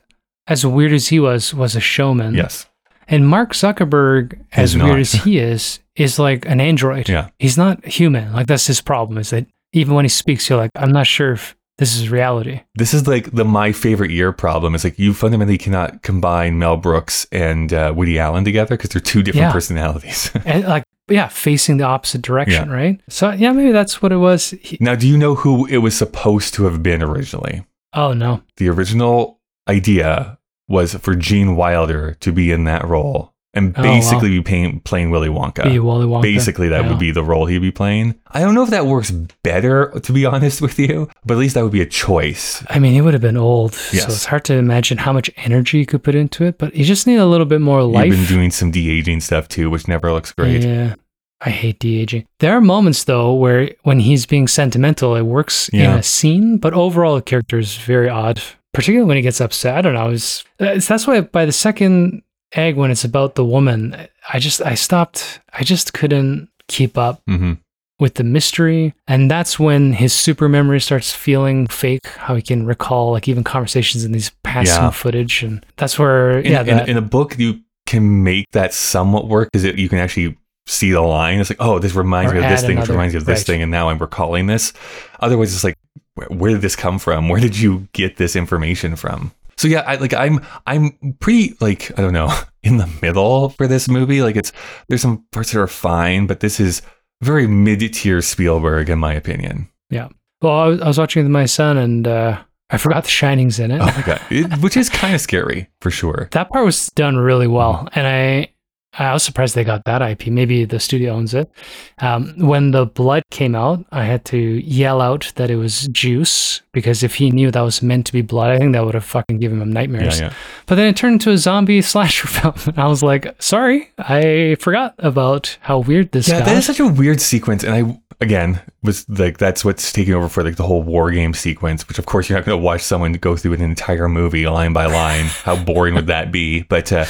as weird as he was was a showman. Yes, And Mark Zuckerberg as He's weird not. as he is is like an android. Yeah. He's not human. Like that's his problem is that even when he speaks you're like I'm not sure if this is reality. this is like the my favorite year problem. It's like you fundamentally cannot combine Mel Brooks and uh, Woody Allen together because they're two different Yeah. personalities. [LAUGHS] And like yeah, facing the opposite direction, right? So yeah, maybe that's what it was. He- now, do you know who it was supposed to have been originally? oh no. The original idea was for Gene Wilder to be in that role and Oh, wow. basically be paying, playing Willy Wonka. Be Wally Wonka. Basically, that Yeah. would be the role he'd be playing. I don't know if that works better, to be [LAUGHS] honest with you, but at least that would be a choice. I mean, he would have been old, Yes. so it's hard to imagine how much energy you could put into it. But you just need a little bit more You've life. been doing some de aging stuff too, which never looks great. Yeah, I hate de aging. There are moments though where when he's being sentimental, it works in a scene. But overall, the character is very odd, particularly when he gets upset. I don't know. It's, it's uh, that's why by the second egg, when it's about the woman, I just I stopped. I just couldn't keep up hmm with the mystery. And that's when his super memory starts feeling fake, how he can recall like even conversations in these passing Yeah. footage. And that's where, In, yeah, in, that, in a book, you can make that somewhat work because you can actually see the line. It's like, oh, this reminds me of this thing, reminds me of this right. thing, and now I'm recalling this. Otherwise, it's like, where, where did this come from? Where did you get this information from? So yeah, I like I'm I'm pretty like I don't know [LAUGHS] in the middle for this movie. Like it's there's some parts that are fine, but this is very mid tier Spielberg in my opinion. Yeah. Well, I was, I was watching with my son, and uh, I forgot The Shining's in it. Oh my god, it, which is kind of scary for sure. [LAUGHS] that part was done really well, and I I was surprised they got that IP. Maybe the studio owns it. Um, when the blood came out, I had to yell out that it was juice because if he knew that was meant to be blood, I think that would have fucking given him Yeah, nightmares. yeah. But then it turned into a zombie [LAUGHS] slasher film, and I was like, sorry, I forgot about how weird this Yeah, got. that is such a weird sequence, and I again was like that's what's taking over for like the whole war game sequence. Which of course you're not going to watch someone go through an entire movie line by line. How boring would that be? But uh,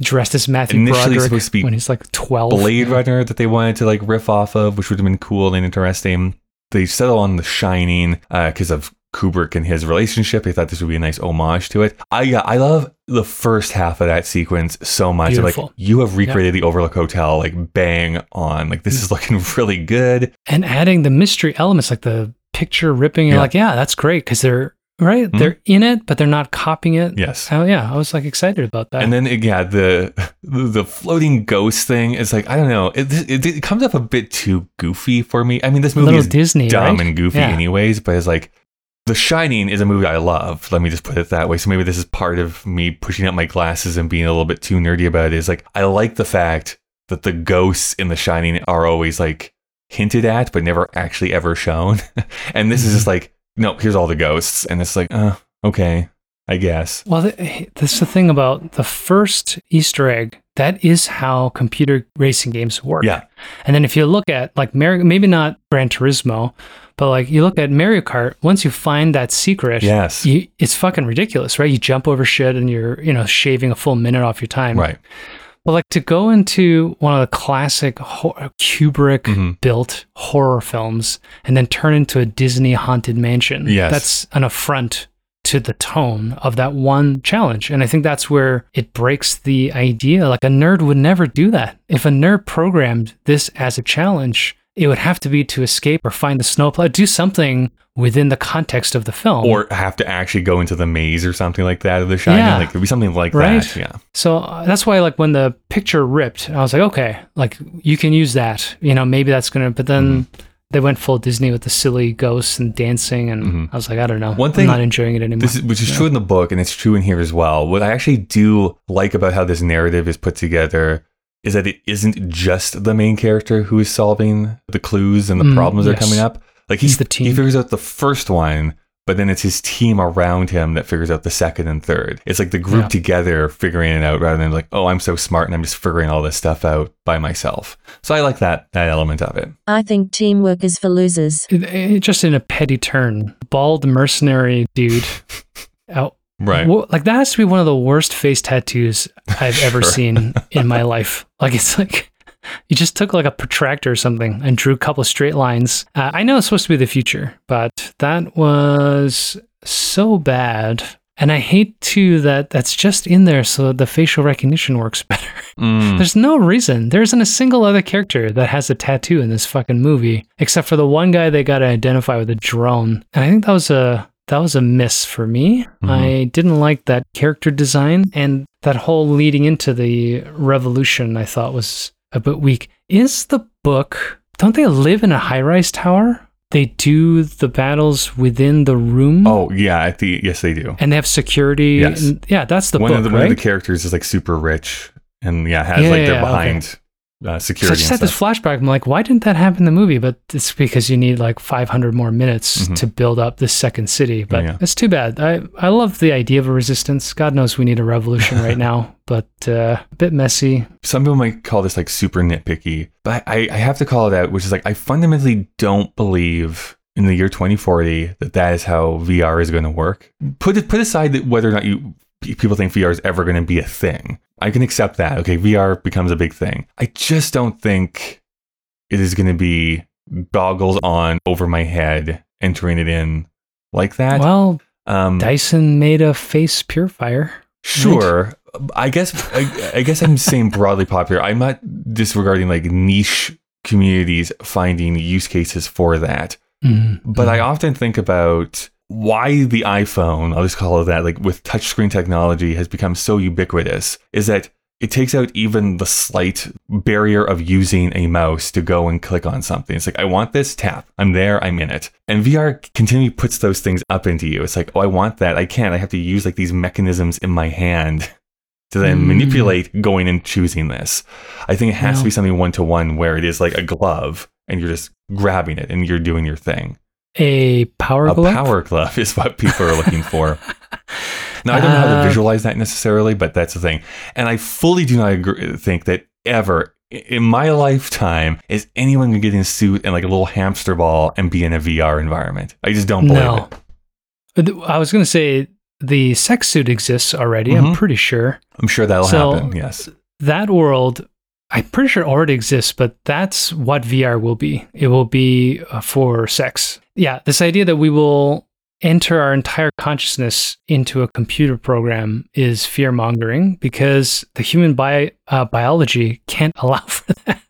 Dressed as Matthew Initially Broderick supposed to be when he's like twelve. Blade Runner that they wanted to like riff off of, which would have been cool and interesting. They settle on The Shining uh, because of Kubrick and his relationship. They thought this would be a nice homage to it. I yeah, I love the first half of that sequence so much. Like you have recreated the Overlook Hotel like bang on. Like this is looking [LAUGHS] really good. and adding the mystery elements like the picture ripping you're Yeah. like yeah that's great because they're right Mhm. they're in it but they're not copying it Yes. oh yeah i was like excited about that And then yeah, the the floating ghost thing is like I don't know. It, it, it comes up a bit too goofy for me. I mean, this movie is disney dumb right? and goofy Yeah. anyways, but it's like The Shining is a movie I love. Let me just put it that way. So maybe this is part of me pushing up my glasses and being a little bit too nerdy about it. Is like I like the fact that the ghosts in The Shining are always like hinted at, but never actually ever shown. [LAUGHS] and this is just like, no, here's all the ghosts, and it's like, uh, okay, I guess. well th- this is the thing about the first easter egg that is how computer racing games work Yeah. and then if you look at like Mario, maybe not gran turismo but like you look at mario kart once you find that secret Yes. you, it's fucking ridiculous right you jump over shit and you're you know shaving a full minute off your time Right. Well, like to go into one of the classic ho- Kubrick Mhm. built horror films and then turn into a Disney haunted mansion. Yes. That's an affront to the tone of that one challenge. And I think that's where it breaks the idea. Like a nerd would never do that. If a nerd programmed this as a challenge, it would have to be to escape or find the snowplow, do something within the context of the film. Or have to actually go into the maze or something like that of The Shining. Yeah. Like it'd be something like Right? that. Yeah. So uh, that's why, like, when the picture ripped, I was like, okay, like you can use that. You know, maybe that's gonna. But then Mm-hmm. they went full Disney with the silly ghosts and dancing, and Mhm. I was like, I don't know. One thing, I'm not enjoying it anymore. This is, which is true in the book and it's true in here as well. What I actually do like about how this narrative is put together is that it isn't just the main character who is solving the clues and the Mm, problems that are coming up. Like It's he's the team. He figures out the first one, but then it's his team around him that figures out the second and third. It's like the group Yeah. together figuring it out rather than like, oh, I'm so smart and I'm just figuring all this stuff out by myself. So I like that that element of it. I think teamwork is for losers. It- it- just in a petty turn, bald mercenary dude. [LAUGHS] out. Right. Wha- like that has to be one of the worst face tattoos I've [LAUGHS] ever Sure. seen in my life. Like it's like you just took like a protractor or something and drew a couple of straight lines. Uh, I know it's supposed to be the future, but that was so bad. And I hate too that that's just in there so that the facial recognition works better. Mm. There's no reason. There isn't a single other character that has a tattoo in this fucking movie, except for the one guy they got to identify with a drone. And I think that was a that was a miss for me. Mhm. I didn't like that character design and that whole leading into the revolution. I thought was a bit weak. Is the book? Don't they live in a high-rise tower? They do the battles within the room. Oh yeah, I think yes they do. and they have security. Yes. and- yeah, that's the one book, of the right? one of the characters is like super rich and yeah has Yeah, like yeah, they're yeah, okay. Uh, So I security just had this flashback. I'm like, why didn't that happen in the movie? But it's because you need like 500 more minutes Mhm. to build up this second city. But Yeah. it's too bad. I, I love the idea of a resistance. God knows we need a revolution [LAUGHS] right now, but uh, a bit messy. Some people might call this like super nitpicky, but I, I have to call it out, which is like I fundamentally don't believe in the year 2040 that that is how VR is going to work. Put it put aside that whether or not you people think VR is ever going to be a thing. I can accept that. Okay, VR becomes a big thing. I just don't think it is going to be goggles on over my head entering it in like that. Well, um, Dyson made a face purifier. Sure. I guess I, I guess I'm saying broadly popular. I'm not disregarding like niche communities finding use cases for that. Mm, But. I often think about why the iPhone, I'll just call it that, like with touchscreen technology has become so ubiquitous is that it takes out even the slight barrier of using a mouse to go and click on something. It's like, I want this, tap. I'm there, I'm in it. And VR continually puts those things up into you. It's like, oh, I want that. I can't. I have to use like these mechanisms in my hand to then Mm. manipulate going and choosing this. I think it has to be something one to one where it is like a glove and you're just grabbing it and you're doing your thing. A power A glove. power glove is what people are looking for. [LAUGHS] Now, I don't know how to Uh, visualize that necessarily, but that's the thing. And I fully do not agree, think that ever in my lifetime is anyone going to get in a suit and like a little hamster ball and be in a VR environment. I just don't believe No. it. I was going to say the sex suit exists already. Mhm. I'm pretty sure I'm sure that'll So- happen. Yes. that world. I'm pretty sure already exists, but that's what VR will be. It will be uh, for sex. Yeah, this idea that we will enter our entire consciousness into a computer program is fear mongering because the human bi- uh, biology can't [LAUGHS] allow for that.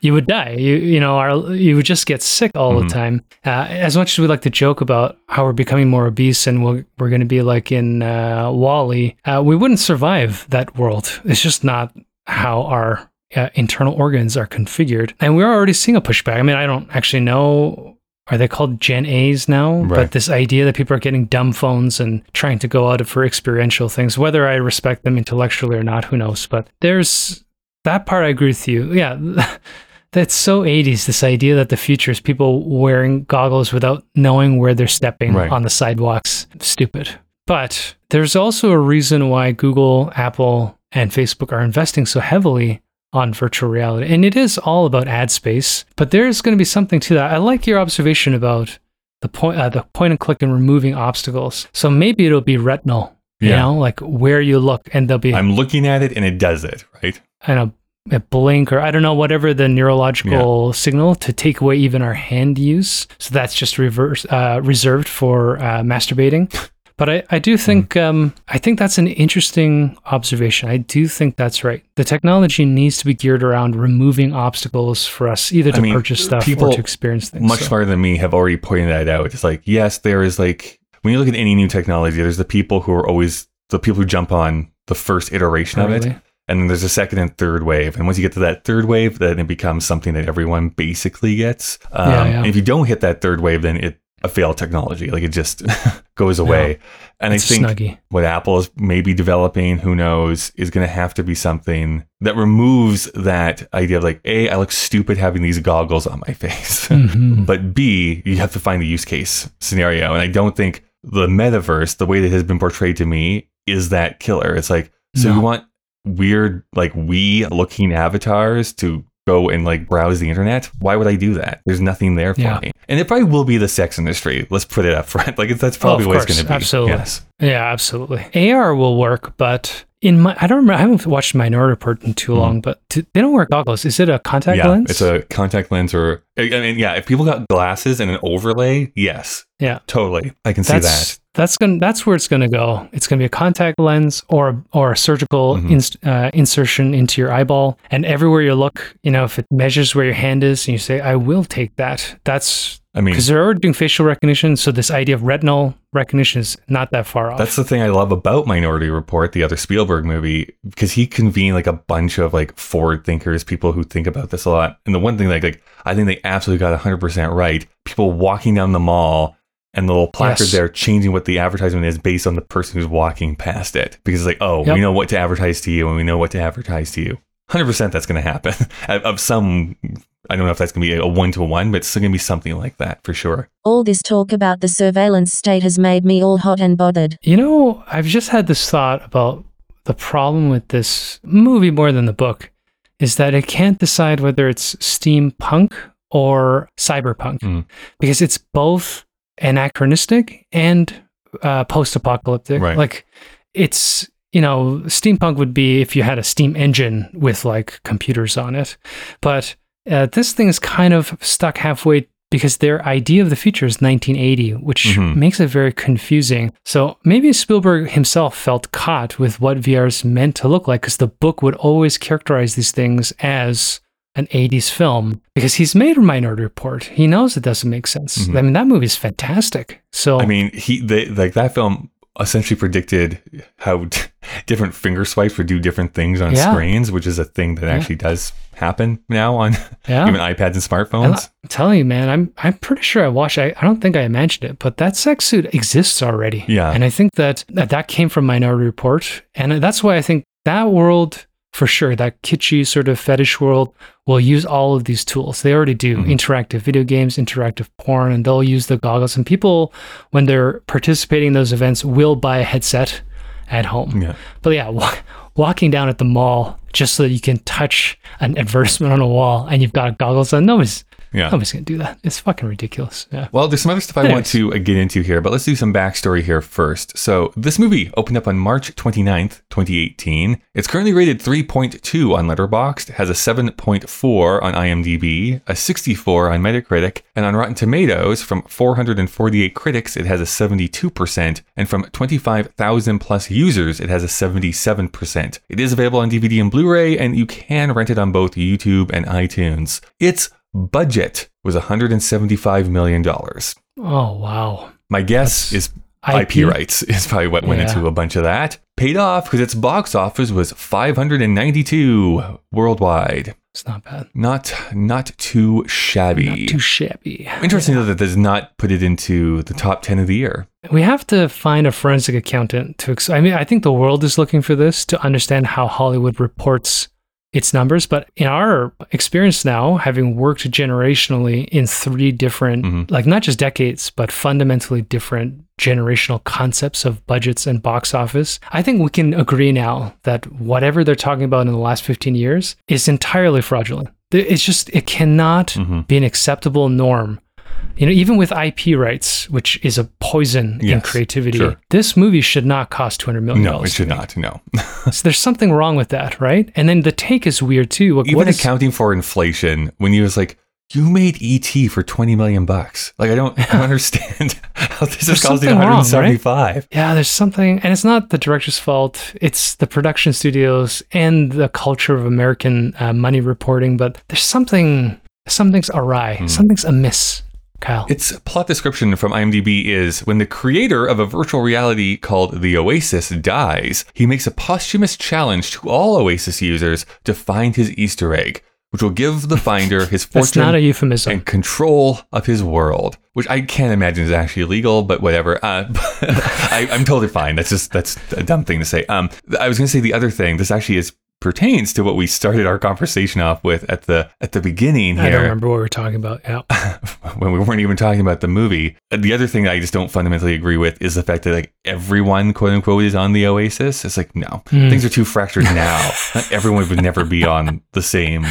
You would die. You you know, our, you would just get sick all Mhm. the time. Uh, as much as we like to joke about how we're becoming more obese and we're, we're going to be like in uh, WALL-E, uh, we wouldn't survive that world. It's just not how our uh, internal organs are configured. And we're already seeing a pushback. I mean, I don't actually know. Are they called Gen A's now? Right. But this idea that people are getting dumb phones and trying to go out for experiential things, whether I respect them intellectually or not, who knows? But there's that part I agree with you. Yeah. [LAUGHS] That's so 80s, this idea that the future is people wearing goggles without knowing where they're stepping Right. on the sidewalks. Stupid. But there's also a reason why Google, Apple, and Facebook are investing so heavily on virtual reality. And it is all about ad space, but there's going to be something to that. I like your observation about the point, uh, the point and click and removing obstacles. So maybe it'll be retinal, you know, like where you look, and there'll be I'm looking at it and it does it, right? and a, a blink or I don't know whatever the neurological signal to take away even our hand use. So that's just reverse uh, reserved for uh, masturbating. [LAUGHS] But I, I do think um, I think that's an interesting observation. I do think that's right. The technology needs to be geared around removing obstacles for us either I to mean, purchase stuff people or to experience things. much So- smarter than me have already pointed that out. It's like, yes, there is like when you look at any new technology, there's the people who are always the people who jump on the first iteration of it. And then there's a second and third wave. And once you get to that third wave, then it becomes something that everyone basically gets. Um, Yeah, yeah. And if you don't hit that third wave, then it a failed technology. Like it just [LAUGHS] goes away. And I think snuggy. what Apple is maybe developing, who knows, is going to have to be something that removes that idea of like, A, I look stupid having these goggles on my [LAUGHS] face. Mhm. But B, you have to find the use case scenario. And I don't think the metaverse, the way that it has been portrayed to me, is that killer. It's like, so No. you want weird, like we looking avatars to go and like browse the internet? Why would I do that? There's nothing there for Yeah. me. And it probably will be the sex industry. Let's put it up front. [LAUGHS] Like it's, that's Oh, probably of what it's going to be. Absolutely. Yes. Yeah, absolutely. AR will work, but in my, I don't remember. I haven't watched Minority Report in too long, but do, they don't wear goggles. Is it a contact Mm-hmm. yeah, lens? it's a contact lens or I mean, yeah, if people got glasses and an overlay, yes, yeah. totally. I can see that. that's gonna that's where it's gonna go. It's gonna be a contact lens or or a surgical Mhm. inst, uh, insertion into your eyeball, and everywhere you look, you know, if it measures where your hand is, and you say, "I will take that," that's I mean, because they're already doing facial recognition. So this idea of retinal recognition is not that far off. That's the thing I love about Minority Report, the other Spielberg movie, because he convened like a bunch of like forward thinkers, people who think about this a lot. And the one thing like like I think they absolutely got 100% right. People walking down the mall and the little placard Yes. there changing what the advertisement is based on the person who's walking past it. Because it's like, oh, Yep. we know what to advertise to you and we know what to advertise to you. 100% that's going to happen. [LAUGHS] of of some, I don't know if that's going to be a one to one, but it's still going to be something like that for sure. All this talk about the surveillance state has made me all hot and bothered. You know, I've just had this thought about the problem with this movie more than the book is that it can't decide whether it's steampunk or cyberpunk Mm. because it's both anachronistic and uh, post-apocalyptic. Right. Like it's you know, steampunk would be if you had a steam engine with like computers on it, but uh, this thing is kind of stuck halfway because their idea of the future is 1980, which Mhm. makes it very confusing. So maybe Spielberg himself felt caught with what VR is meant to look like because the book would always characterize these things as an 80s film because he's made a Minority Report. He knows it doesn't make sense. Mhm. I mean, that movie's fantastic. So I mean, he they, like that film essentially predicted how d- [LAUGHS] different finger swipes would do different things on Yeah. screens, which is a thing that Yeah. actually does happen now on [LAUGHS] yeah. even iPads and And smartphones. I'm telling you, man, I'm I'm pretty sure I watched. I, I don't think I imagined it, but that sex suit exists already. Yeah. and I think that that, that came from Minority Report, and that's why I think that world for sure, that kitschy sort of fetish world, will use all of these tools. They already do Mhm. interactive video games, interactive porn, and they'll use the goggles. And people, when they're participating in those events, will buy a headset at home. Yeah. But yeah, wa- walking down at the mall just so that you can touch an advertisement on a wall and you've got goggles on, nobody's Yeah. Nobody's gonna do that. It's fucking ridiculous. Yeah. Well, there's some other stuff I want to uh, get into here, but let's do some backstory here first. So, this movie opened up on March 29th, 2018. It's currently rated 3.2 on Letterboxd, has a 7.4 on IMDb, a 64 on Metacritic, and on Rotten Tomatoes, from 448 critics, it has a 72%, and from 25,000 plus users, it has a 77%. It is available on DVD and Blu ray, and you can rent it on both YouTube and iTunes. Its budget was $175 million. Oh wow. My guess That's is IP, rights [LAUGHS] is probably what went Yeah. into a bunch of that. Paid off because its box office was 592 worldwide. It's not bad. Not not too shabby. Not too shabby. Interesting though that does not put it into the top 10 of the year. We have to find a forensic accountant to. Ex- I mean, I think the world is looking for this to understand how Hollywood reports its numbers. But in our experience now, having worked generationally in three different, Mhm. like not just decades, but fundamentally different generational concepts of budgets and box office, I think we can agree now that whatever they're talking about in the last 15 years is entirely fraudulent. It's just, it cannot Mhm. be an acceptable norm. You know, even with IP rights, which is a poison in creativity, sure. this movie should not cost two hundred million No, it should not. No. [LAUGHS] So there's something wrong with that, right? And then the take is weird too. Like, Even is- accounting for inflation, when he was like, you made ET for 20 million bucks. Like, I don't, I don't [LAUGHS] understand [LAUGHS] how this is costing something wrong, right? yeah, there's something, and it's not the director's fault. It's the production studios and the culture of American uh, money reporting. But there's something, something's awry. Hmm. Something's amiss, Kyle. Its plot description from IMDb is when the creator of a virtual reality called The Oasis dies, he makes a posthumous challenge to all Oasis users to find his Easter egg, which will give the [LAUGHS] finder his fortune not a euphemism. and control of his world, which I can't imagine is actually illegal, but whatever. Uh, [LAUGHS] I, I'm totally fine. That's just that's a dumb thing to say. Um, I was going to say the other thing. This actually is pertains to what we started our conversation off with at the at the beginning here I don't remember what we were talking about. Yeah. [LAUGHS] when we weren't even talking about the movie. Uh, The other thing I just don't fundamentally agree with is the fact that like everyone quote unquote is on the Oasis. It's like no, Hmm. things are too fractured [LAUGHS] now. Everyone would never be on the same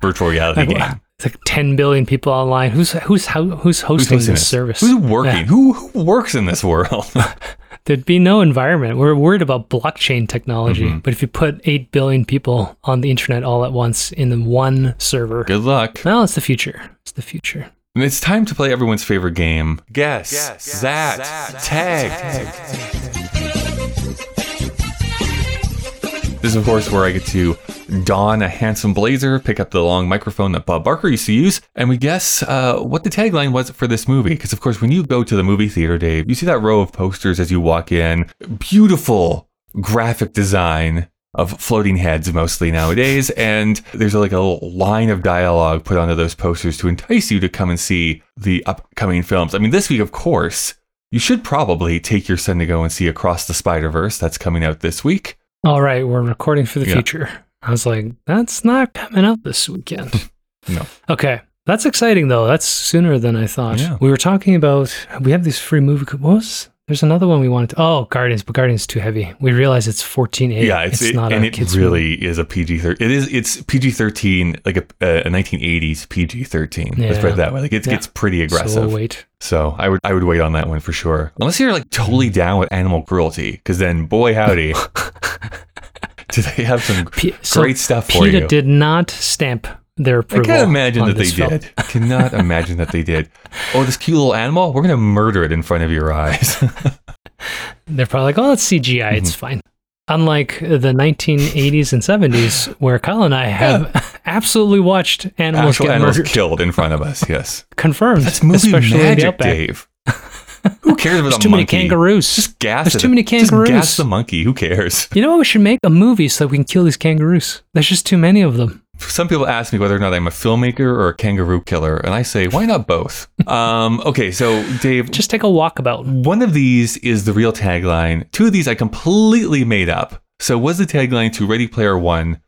virtual reality Like, game. It's like 10 billion people online. Who's who's how, who's hosting hosting this this? service? Who's working? Yeah. Who, who works in this world? [LAUGHS] There'd be no environment. We're worried about blockchain technology, Mhm. but if you put 8 billion people on the internet all at once in the one server, Good luck. well, it's the future. It's the future. And it's time to play everyone's favorite game. Guess, that, tag. This is, of course, where I get to don a handsome blazer, pick up the long microphone that Bob Barker used to use, and we guess uh, what the tagline was for this movie. Because, of course, when you go to the movie theater, Dave, you see that row of posters as you walk in. Beautiful graphic design of floating heads mostly nowadays. And there's like a line of dialogue put onto those posters to entice you to come and see the upcoming films. I mean, this week, of course, you should probably take your son to go and see Across the Spider Verse. That's coming out this week. All right, we're recording for the Yeah. future. I was like, that's not coming out this weekend. [LAUGHS] No. Okay. That's exciting though. That's sooner than I thought. Yeah. We were talking about we have these free movie co- what was there's another one we wanted to, oh Guardians, but Guardians is too heavy. We realize it's 14A. yeah, it's, it- not and a it kids really is a PG thirteen. It is it's PG thirteen, like a, a 1980s PG thirteen. Let's put it that way. Like it Yeah. gets pretty So aggressive. we'll wait. So I would I would wait on that one for sure. Unless you're like totally down with animal cruelty, because then boy howdy, [LAUGHS] do they have some P- so great stuff for PETA you. did not stamp their approval. I can't imagine that they film. did. I cannot [LAUGHS] imagine that they did. Oh, this cute little animal, we're gonna murder it in front of your eyes. [LAUGHS] They're probably like, oh, it's CGI. It's Mm-hmm. fine. Unlike the 1980s and 70s, where Kyle and I have absolutely watched animals Actual get animals murdered. killed in front of us. Yes, [LAUGHS] Confirmed. that's movie especially magic. Dave. Who cares about There's too many monkey? kangaroos. Just gas There's it. too many kangaroos. Just gas the monkey. Who cares? You know what? We should make a movie so we can kill these kangaroos. There's just too many of them. Some people ask me whether or not I'm a filmmaker or a kangaroo killer, and I say, why not both? [LAUGHS] um, okay, so Dave, Just take a walkabout. one of these is the real tagline. Two of these I completely made up. So was the tagline to Ready Player One,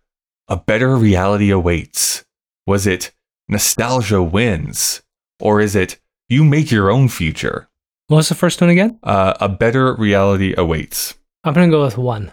"A better reality awaits"? Was it "Nostalgia wins"? Or is it "You make your own future"? What was the first one again? Uh, a better reality awaits. I'm gonna go with one.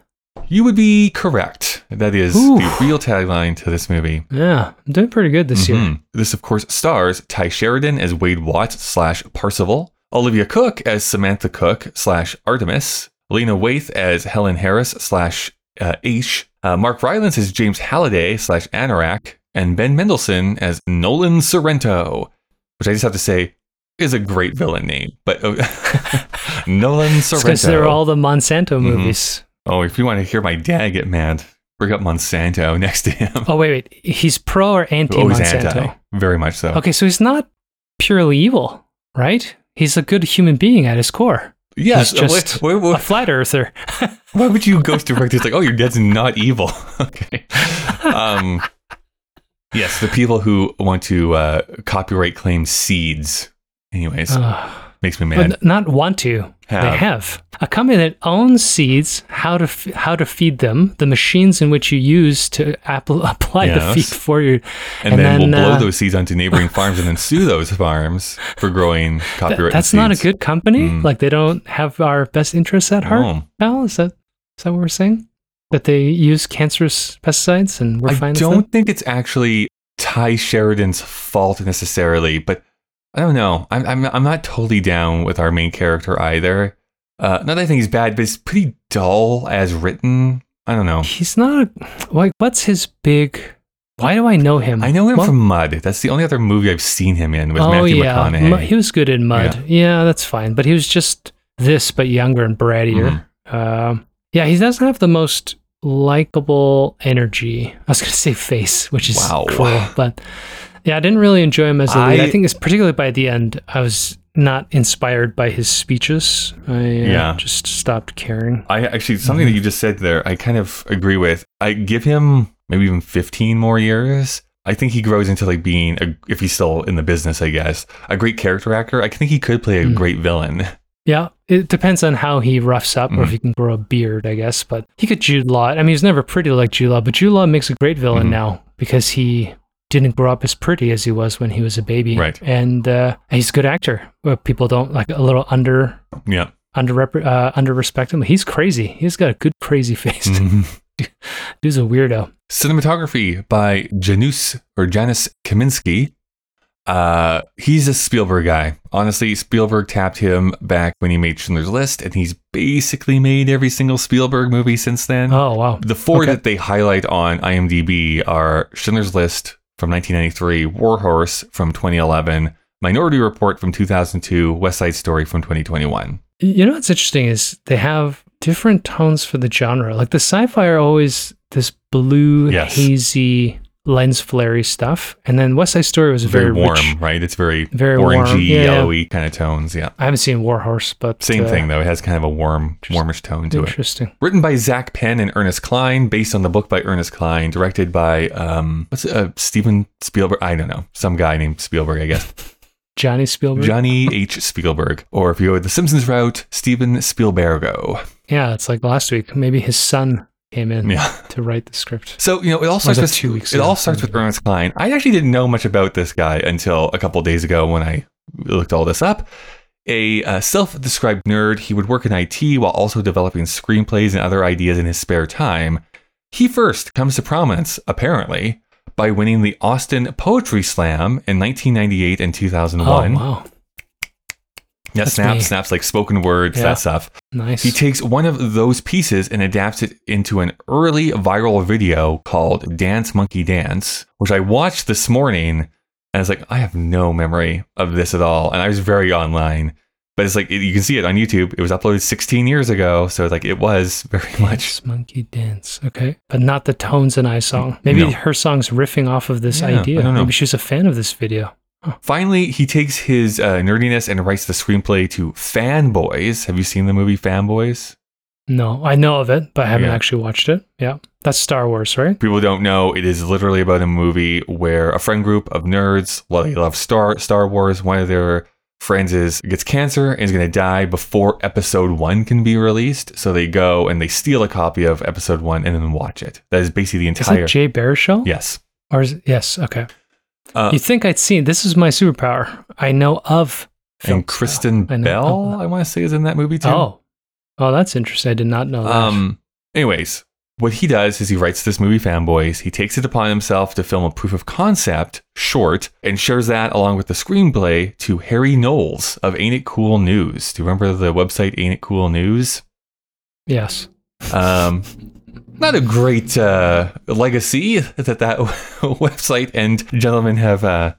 You would be correct. That is the real tagline to this movie. Yeah, I'm doing pretty good this year. Mhm. This, of course, stars Tye Sheridan as Wade Watts slash Parzival, Olivia Cooke as Samantha Cook slash Artemis, Lena Waithe as Helen Harris slash uh, Aech, uh, Mark Rylance as James Halliday slash Anorak, and Ben Mendelsohn as Nolan Sorrento, which I just have to say is a great villain name. But uh, [LAUGHS] Nolan Sorrento. because they're all the Monsanto Mhm. movies. Oh, if you want to hear my dad get mad, bring up Monsanto [LAUGHS] next to him. Oh wait, wait. He's pro or anti Oh, he's Monsanto? anti. Very much so. Okay, so he's not purely evil, right? He's a good human being at his core. Yes, He's just wait, wait, wait. A flat earther. [LAUGHS] Why would you ghost direct? It's like, oh, your dad's not evil. [LAUGHS] okay. Um, yes, the people who want to uh, copyright claim seeds. Anyways, Ugh. makes me mad. n- not want to. They Have. have a company that owns seeds, how to f- how to feed them, the machines in which you use to app- [LAUGHS] apply the Yes. feed for you. And, and then, then, we'll blow uh, those seeds onto neighboring [LAUGHS] farms and then sue those farms for growing copyright. that's not a good company. Mm. Like they don't have our best interests at heart. Oh. Al, is that is that what we're saying? That they use cancerous pesticides and we're I fine with don't think it's actually Tye Sheridan's fault necessarily, but I don't know. I'm I'm I'm not totally down with our main character either. Uh, not that I think he's bad, but it's pretty dull as written. I don't know. He's not like what's his big why do I know him? I know him What- from Mud. That's the only other movie I've seen him in with oh Matthew yeah, McConaughey. He was good in Mud. Yeah. that's fine. But he was just this, but younger and brattier. Mm-hmm. Um, yeah, he doesn't have the most likable energy. I was gonna say face, which is Wow. cool, but yeah, I didn't really enjoy him as a lead. I, I- think it's particularly by the end, I was not inspired by his speeches. I uh, Yeah. just stopped caring. I actually something that you just said there, I kind of agree with. I give him maybe even 15 more years. I think he grows into like being a, if he's still in the business, I guess, a great character actor. I think he could play a Mm. great villain. Yeah, it depends on how he roughs up or if Mhm. he can grow a beard, I guess. But he could Jude Law. I mean, he's never pretty like Jude Law, but Jude Law makes a great villain Mhm. now because he didn't grow up as pretty as he was when he was a baby. Right. And uh, he's a good actor. Well, people don't like a little under Yeah. under uh, under respect him. He's crazy. He's got a good crazy [LAUGHS] face. Mhm. Dude's a weirdo. Cinematography by Janusz or Janusz Kaminski. Uh, he's a Spielberg guy. Honestly, Spielberg tapped him back when he made Schindler's List, and he's basically made every single Spielberg movie since then. Oh wow. The four Okay. that they highlight on IMDb are Schindler's List from 1993, Warhorse from 2011, Minority Report from 2002, West Side Story from 2021. You know what's interesting is they have different tones for the genre. Like the sci-fi are always this blue, Yes. hazy, lens flary stuff, and then West Side Story was Very, very, warm, rich. right? It's very, Very orangey, yeah. yellowy kind of tones. Yeah. I haven't seen Warhorse, but Same uh, thing though. It has kind of a warm, warmish tone to it. Interesting. Written by Zak Penn and Ernest Cline, based on the book by Ernest Cline, directed by um, what's it, uh, Steven Spielberg? I don't know, some guy named Spielberg, I guess. [LAUGHS] Johnny Spielberg. Johnny H. Spielberg, or if you go the Simpsons route, Steven Spielbergo. yeah, it's like last week. Maybe his son came in Yeah. to write the script. So you know, it all starts with two weeks It ago? all starts with Ernest Cline. I actually didn't know much about this guy until a couple days ago when I looked all this up. A uh, self-described nerd, he would work in IT while also developing screenplays and other ideas in his spare time. He first comes to prominence, apparently, by winning the Austin Poetry Slam in 1998 and 2001. Oh wow, yeah, That's snaps, me. snaps like spoken words, Yeah. that stuff. nice. He takes one of those pieces and adapts it into an early viral video called Dance Monkey Dance, which I watched this morning. And I was like, I have no memory of this at all. And I was very online. But it's like you can see it on YouTube. It was uploaded 16 years ago, so like it was very much. Monkey dance. Okay. But not the Tones and I song. Maybe No. her song's riffing off of this Yeah, idea. Maybe she was a fan of this video. Finally, he takes his uh, nerdiness and writes the screenplay to Fanboys. Have you seen the movie Fanboys? No, I know of it, but I haven't Yeah. actually watched it. Yeah. That's Star Wars, right? People don't know it is literally about a movie where a friend group of nerds, they love Star Star Wars. One of their friends is gets cancer and is going to die before Episode One can be released. So they go and they steal a copy of Episode One and then watch it. That is basically the Is entire. it Jay Baruchel? yes. Or is it, yes, okay. Uh, you think I'd seen this is my superpower. I know of and Kristen. I know Bell, of- I want to say, is in that movie too. Oh. Oh, that's interesting. I did not know that. Um. Anyways, what he does is he writes this movie Fanboys. He takes it upon himself to film a proof of concept short and shares that along with the screenplay to Harry Knowles of Ain't It Cool News. Do you remember the website Ain't It Cool News? yes. Um, [LAUGHS] not a great uh, legacy that that [LAUGHS] website and gentlemen have uh,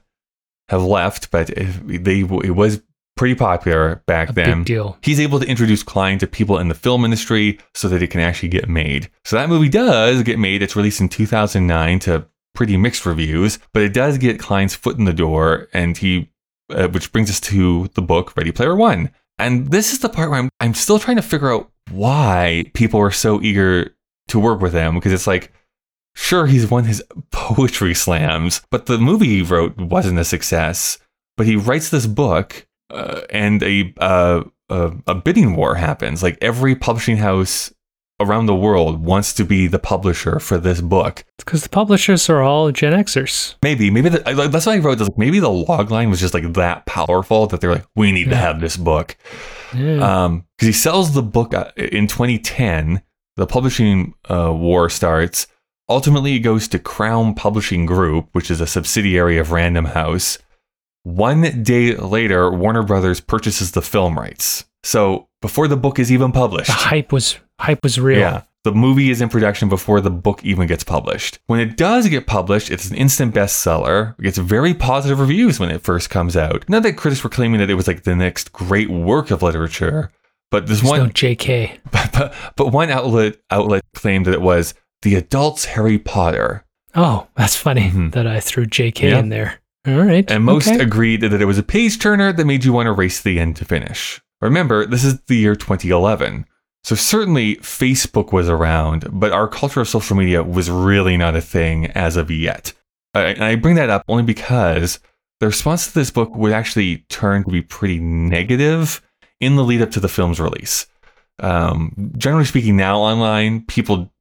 have left, but it, they it was pretty popular back A then. big deal. He's able to introduce Cline to people in the film industry so that it can actually get made. So that movie does get made. It's released in 2009 to pretty mixed reviews, but it does get Cline's foot in the door, and he, uh, which brings us to the book Ready Player One. And this is the part where I'm, I'm still trying to figure out why people were so eager to work with him because it's like, sure, he's won his [LAUGHS] poetry slams, but the movie he wrote wasn't a success. But he writes this book, uh, and a, uh, a a bidding war happens. Like every publishing house around the world wants to be the publisher for this book. Because the publishers are all Gen Xers. Maybe, maybe the, like, that's why I wrote this. Maybe the log line was just like that powerful that they're like, we need to have this book. Yeah. Um, because he sells the book uh, in 2010. The publishing uh, war starts. Ultimately, it goes to Crown Publishing Group, which is a subsidiary of Random House. One day later, Warner Brothers purchases the film rights. So before the book is even published, the hype was hype was real. yeah. The movie is in production before the book even gets published. When it does get published, it's an instant bestseller. It gets very positive reviews when it first comes out. Not that critics were claiming that it was like the next great work of literature, but this There's one no JK. [LAUGHS] but, but, but one outlet outlet claimed that it was the adult's Harry Potter. Oh, that's funny Mhm. that I threw JK Yeah. in there. All right. And most okay. agreed that it was a page turner that made you want to race to the end to finish. Remember, this is the year 2011. So certainly Facebook was around, but our culture of social media was really not a thing as of yet. I, and I bring that up only because the response to this book would actually turn to be pretty negative in the lead up to the film's release. Um, generally speaking, now online, people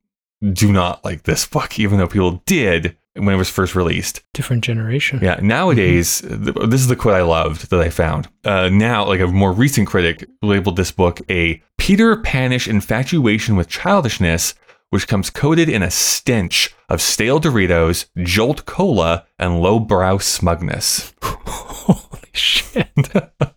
do not like this [LAUGHS] book, even though people did when it was first released. different generation. Yeah, nowadays, th- this is the quote I loved that I found. Uh, now, like a more recent critic labeled this book a Peter Panish infatuation with childishness, which comes coated in a stench of stale Doritos, Jolt Cola, and lowbrow smugness. [LAUGHS] Holy shit. [LAUGHS]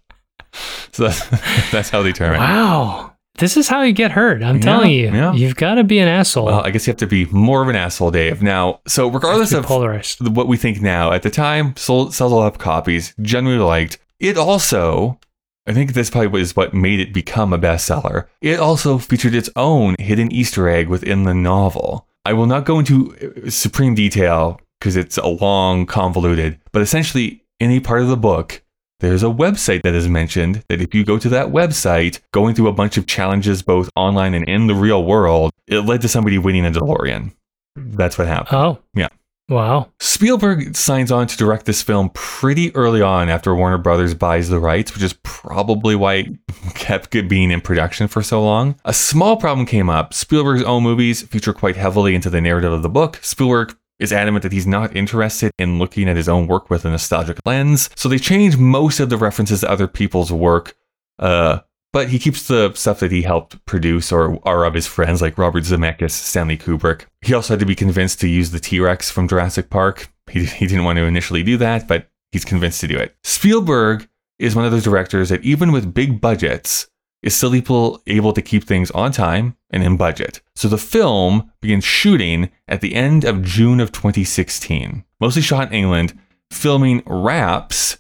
So that's, [LAUGHS] that's how they term it. wow. This is how you get hurt. I'm Yeah, telling you. yeah. You've got to be an asshole. Well, I guess you have to be more of an asshole, Dave. Now, so regardless of polarized. what we think now. At the time, sold, sells a lot of copies, generally liked. It also, I think this probably was what made it become a bestseller. It also featured its own hidden Easter egg within the novel. I will not go into uh, supreme detail because it's a long, convoluted, but essentially, any part of the book, there's a website that is mentioned that if you go to that website, going through a bunch of challenges both online and in the real world, it led to somebody winning a DeLorean. That's what happened. Oh. Yeah. Wow. Spielberg signs on to direct this film pretty early on after Warner Brothers buys the rights, which is probably why it [LAUGHS] kept being in production for so long. A small problem came up. Spielberg's own movies feature quite heavily into the narrative of the book. Spielberg is adamant that he's not interested in looking at his own work with a nostalgic lens, so they change most of the references to other people's work. Uh, but he keeps the stuff that he helped produce or are of his friends like Robert Zemeckis, Stanley Kubrick. He also had to be convinced to use the T-Rex from Jurassic Park. He, [LAUGHS] he didn't want to initially do that, but he's convinced to do it. Spielberg is one of those directors that even with big budgets is still able, able to keep things on time and in budget. So the film begins shooting at the end of June of 2016, mostly shot in England, filming wraps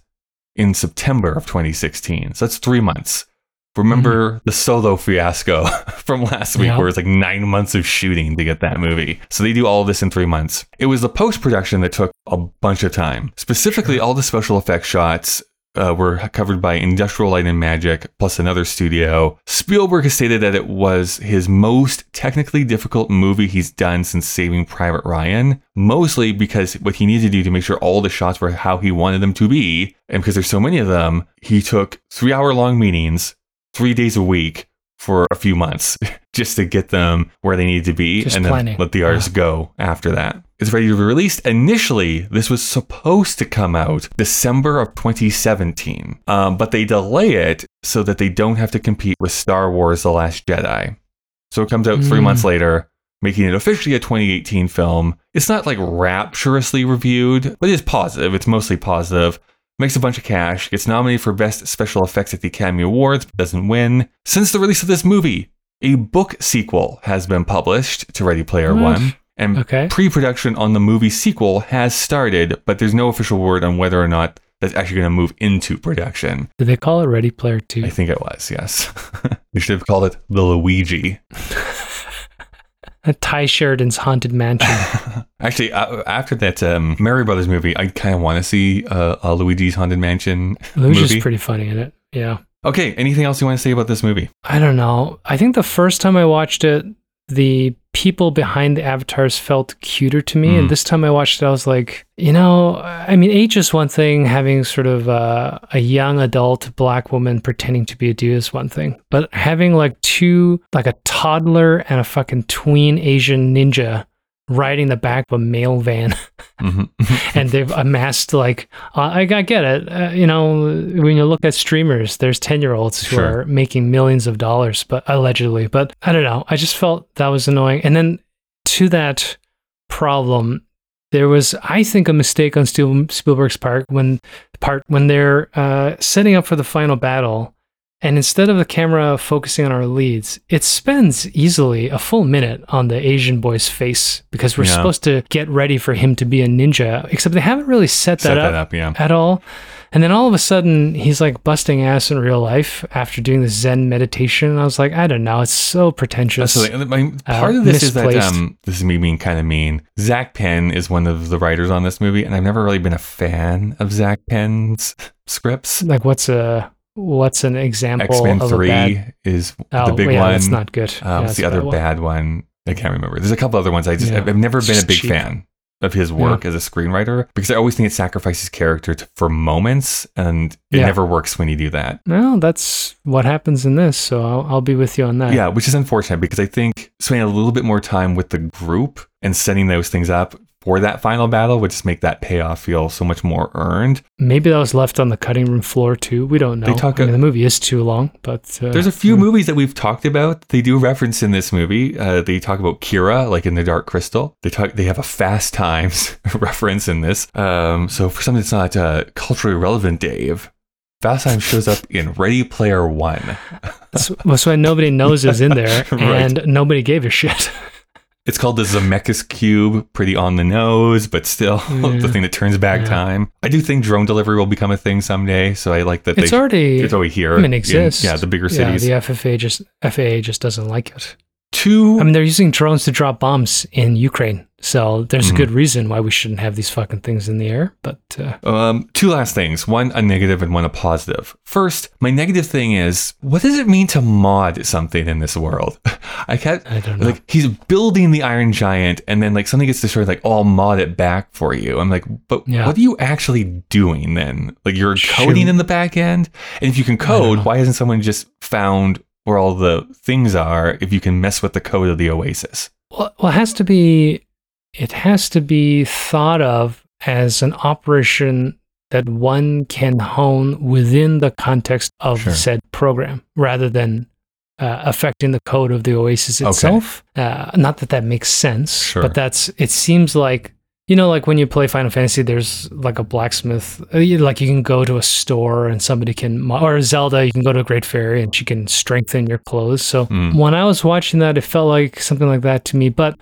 in September of 2016. So that's three months. Remember mm-hmm. the solo fiasco [LAUGHS] from last week, Yeah. where it's like nine months of shooting to get that movie. So they do all this in three months. It was the post production that took a bunch of time. Specifically, all the special effects shots uh, were covered by Industrial Light and Magic plus another studio. Spielberg has stated that it was his most technically difficult movie he's done since Saving Private Ryan, mostly because what he needed to do to make sure all the shots were how he wanted them to be, and because there's so many of them, he took three hour long meetings, three days a week for a few months [LAUGHS] just to get them where they need to be Just and then let the artists go after that. It's ready to be released. Initially, this was supposed to come out December of 2017, um, but they delay it so that they don't have to compete with Star Wars The Last Jedi. So it comes out three Mm. months later, making it officially a 2018 film. It's not like rapturously reviewed, but it's positive. It's mostly positive. Makes a bunch of cash, gets nominated for Best Special Effects at the Academy Awards, but doesn't win. Since the release of this movie, a book sequel has been published to Ready Player What? One. And Okay. pre production on the movie sequel has started, but there's no official word on whether or not that's actually going to move into production. Did they call it Ready Player 2? I think it was, yes. [LAUGHS] we should have called it The Luigi. [LAUGHS] Tye Sheridan's Haunted Mansion. [LAUGHS] Actually, uh, after that um, Mario Brothers movie, I kind of want to see uh, a Luigi's Haunted Mansion Luigi's movie. pretty funny in it. Yeah. okay, anything else you want to say about this movie? I don't know. I think the first time I watched it, the people behind the avatars felt cuter to me. Mm. And this time I watched it, I was like, you know, I mean, age is one thing. Having sort of uh, a young adult black woman pretending to be a dude is one thing. But having like two, like a toddler and a fucking tween Asian ninja riding the back of a mail van. [LAUGHS] Mhm. and they've amassed like uh, I, I get it. Uh, you know when you look at streamers there's 10 year olds who Sure. are making millions of dollars but allegedly. But i don't know. I just felt that was annoying. And then to that problem there was i think a mistake on Spiel- spielberg's part when part when they're uh, setting up for the final battle and instead of the camera focusing on our leads, it spends easily a full minute on the Asian boy's face because we're Yeah. supposed to get ready for him to be a ninja, except they haven't really set that, Set up, that up, yeah. at all. And then all of a sudden, he's like busting ass in real life after doing the Zen meditation. And I was like, I don't know. It's so pretentious. That's the thing. My, Uh, part of this is that um, this is me being kind of mean. Zak Penn is one of the writers on this movie, and I've never really been a fan of Zak Penn's [LAUGHS] scripts. Like, what's a what's an example X Men of Three a bad? is Oh, the big yeah, one. that's not good. Uh, Yeah, what's the other one. bad one? I can't remember. There's a couple other ones. I just Yeah. I've, never been a big cheap. fan of his work as a screenwriter because I always think it sacrifices character to, for moments, and it never works when you do that. Well, that's what happens in this. So I'll, I'll be with you on that. Yeah, which is unfortunate because I think spending a little bit more time with the group and setting those things up for that final battle would just make that payoff feel so much more earned. Maybe that was left on the cutting room floor too. We don't know. They talk I mean, a- the movie is too long, but uh, There's a few hmm. movies that we've talked about. They do reference in this movie. Uh, they talk about Kira, like in The Dark Crystal. They talk. They have a Fast Times [LAUGHS] reference in this. Um, so for something that's not uh, culturally relevant, Dave, Fast Times shows up in Ready Player One. That's, that's why nobody knows is in there, [LAUGHS] Right. and nobody gave a shit. [LAUGHS] It's called the Zemeckis Cube, pretty on the nose, but still [LAUGHS] the mm. thing that turns back Yeah. time. I do think drone delivery will become a thing someday, so I like that It's they. already. it's already here. I mean, it exists. yeah, the bigger cities. Yeah, the FFA just FAA just doesn't like it. Two I mean, they're using drones to drop bombs in Ukraine, so there's Mhm. a good reason why we shouldn't have these fucking things in the air. But uh, Um, two last things. One a negative and one a positive. First, my negative thing is, what does it mean to mod something in this world? [LAUGHS] I can't. I don't know. Like he's building the Iron Giant, and then like something gets destroyed. Like, oh, I'll mod it back for you. I'm like, but Yeah. what are you actually doing then? Like you're Shoot. coding in the back end, and if you can code, why hasn't someone just found where all the things are? If you can mess with the code of the Oasis, Well, well, it has to be. It has to be thought of as an operation that one can hone within the context of Sure. said program, rather than uh, affecting the code of the Oasis Okay. itself. Uh, not that that makes sense, Sure. but that's. It seems like you know, like when you play Final Fantasy, there's like a blacksmith. uh, Like you can go to a store and somebody can, or Zelda, you can go to a Great Fairy and she can strengthen your clothes. So Hmm. when I was watching that, it felt like something like that to me. But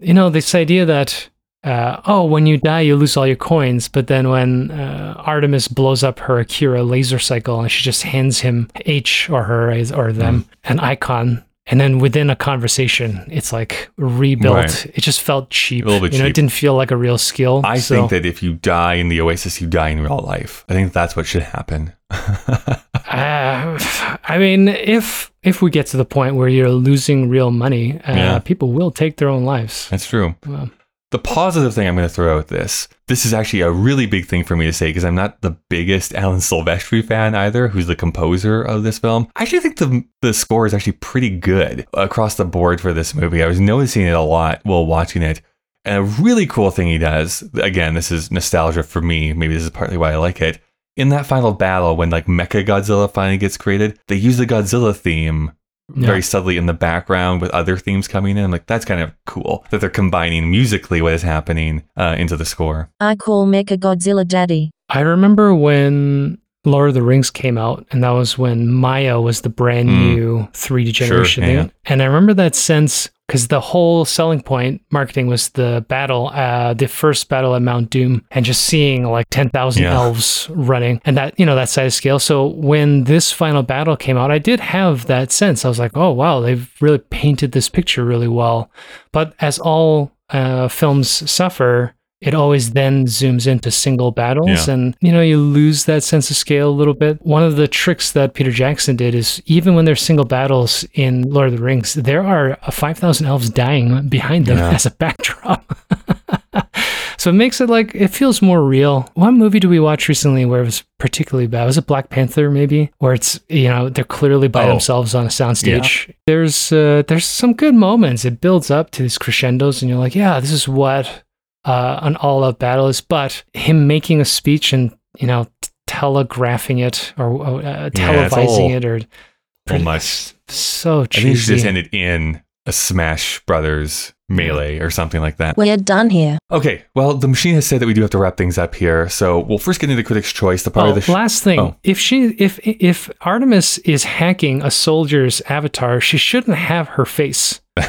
you know, this idea that uh, oh, when you die, you lose all your coins. But then when uh, Artemis blows up her Akira laser cycle and she just hands him Aech or her or them an icon. And then within a conversation, it's like rebuilt. Right. It just felt cheap. A little bit you know, cheap. it didn't feel like a real skill. I so- think that if you die in the Oasis, you die in real life. I think that's what should happen. [LAUGHS] Uh, I mean, if if we get to the point where you're losing real money, uh, Yeah. people will take their own lives. That's true. Well, The positive thing I'm going to throw out this. This is actually a really big thing for me to say because I'm not the biggest Alan Silvestri fan either, who's the composer of this film. I actually think the the score is actually pretty good across the board for this movie. I was noticing it a lot while watching it. And a really cool thing he does, again, this is nostalgia for me. Maybe this is partly why I like it. In that final battle, when like Mecha Godzilla finally gets created, they use the Godzilla theme Yeah. very subtly in the background with other themes coming in. Like, that's kind of cool that they're combining musically what is happening uh, into the score. I call Mecha Godzilla Daddy. I remember when Lord of the Rings came out, and that was when Maya was the brand Mm. new 3D Sure, generation yeah. And I remember that sense because the whole selling point marketing was the battle, uh, the first battle at Mount Doom, and just seeing like 10,000 Yeah. elves running and that, you know, that size scale. So when this final battle came out, I did have that sense. I was like, oh, wow, they've really painted this picture really well. But as all uh, films suffer, it always then zooms into single battles Yeah. and you know you lose that sense of scale a little bit. One of the tricks that peter jackson did is even when there's single battles in lord of the rings there are 5000 elves dying behind them Yeah. [LAUGHS] as a backdrop. [LAUGHS] So it makes it like it feels more real. What movie do we watch recently where it was particularly bad? Was it black panther maybe? Where it's you know they're clearly by Oh. themselves on a soundstage. There's uh, there's some good moments. It builds up to these crescendos and you're like yeah this is what uh, an all-out battle is, but him making a speech and you know t- telegraphing it or uh, Yeah, it's televising all- it or Pretty much. so I think it should cheesy. just ended in a Smash Brothers melee or something like that. We're done here. Okay, well, the machine has said that we do have to wrap things up here, so we'll first get into Critics' Choice, the part Oh, of the sh- last thing, Oh. if she if if Artemis is hacking a soldier's avatar, she shouldn't have her face. [LAUGHS]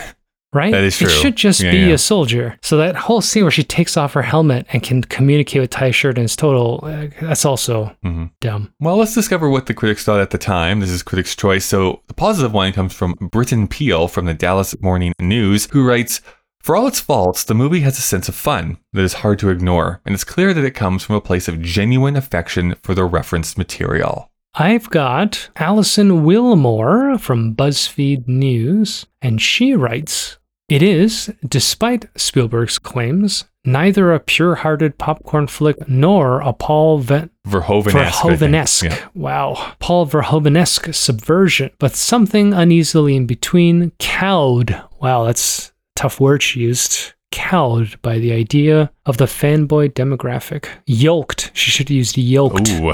Right? That is It should just Yeah, be yeah. a soldier. So that whole scene where she takes off her helmet and can communicate with Tye Sheridan is total. Uh, that's also Mhm. dumb. Well, let's discover what the critics thought at the time. This is Critics' Choice. So the positive one comes from Britton Peele from the Dallas Morning News, who writes, For all its faults, the movie has a sense of fun that is hard to ignore, and it's clear that it comes from a place of genuine affection for the referenced material. I've got Alison Willmore from BuzzFeed News, and she writes It is, despite Spielberg's claims, neither a pure hearted popcorn flick nor a Paul Ve- Verhoeven-esque. Verhoeven-esque. Yeah. Wow. Paul Verhoeven-esque subversion, but something uneasily in between. Cowed. Wow, that's a tough word she used. Cowed by the idea of the fanboy demographic. Yoked. She should have used yoked. Ooh.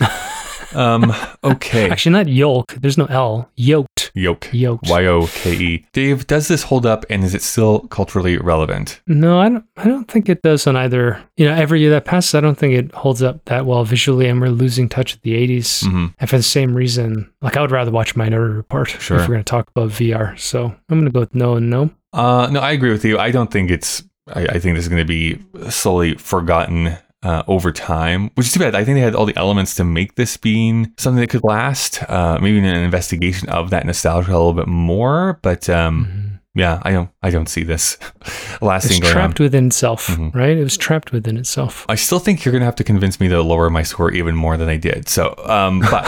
[LAUGHS] um, okay. Actually, not yolk. There's no L. Yoked. Yoke. Yoked. Y O K E. Dave, does this hold up and is it still culturally relevant? No, I don't. I don't think it does on either. You know, every year that passes, I don't think it holds up that well visually, and we're losing touch with the '80s. hmm And for the same reason, like I would rather watch Minority Report Sure. if we're going to talk about VR. So I'm going to go with no and no. Uh, no, I agree with you. I don't think it's. I, I think this is going to be slowly forgotten uh, over time, which is too bad. I think they had all the elements to make this being something that could last. Uh, maybe an investigation of that nostalgia a little bit more. But um, yeah, I don't. I don't see this [LAUGHS] lasting. It's going on. trapped within itself, Mhm. right? It was trapped within itself. I still think you're gonna have to convince me to lower my score even more than I did. So, um, [LAUGHS] but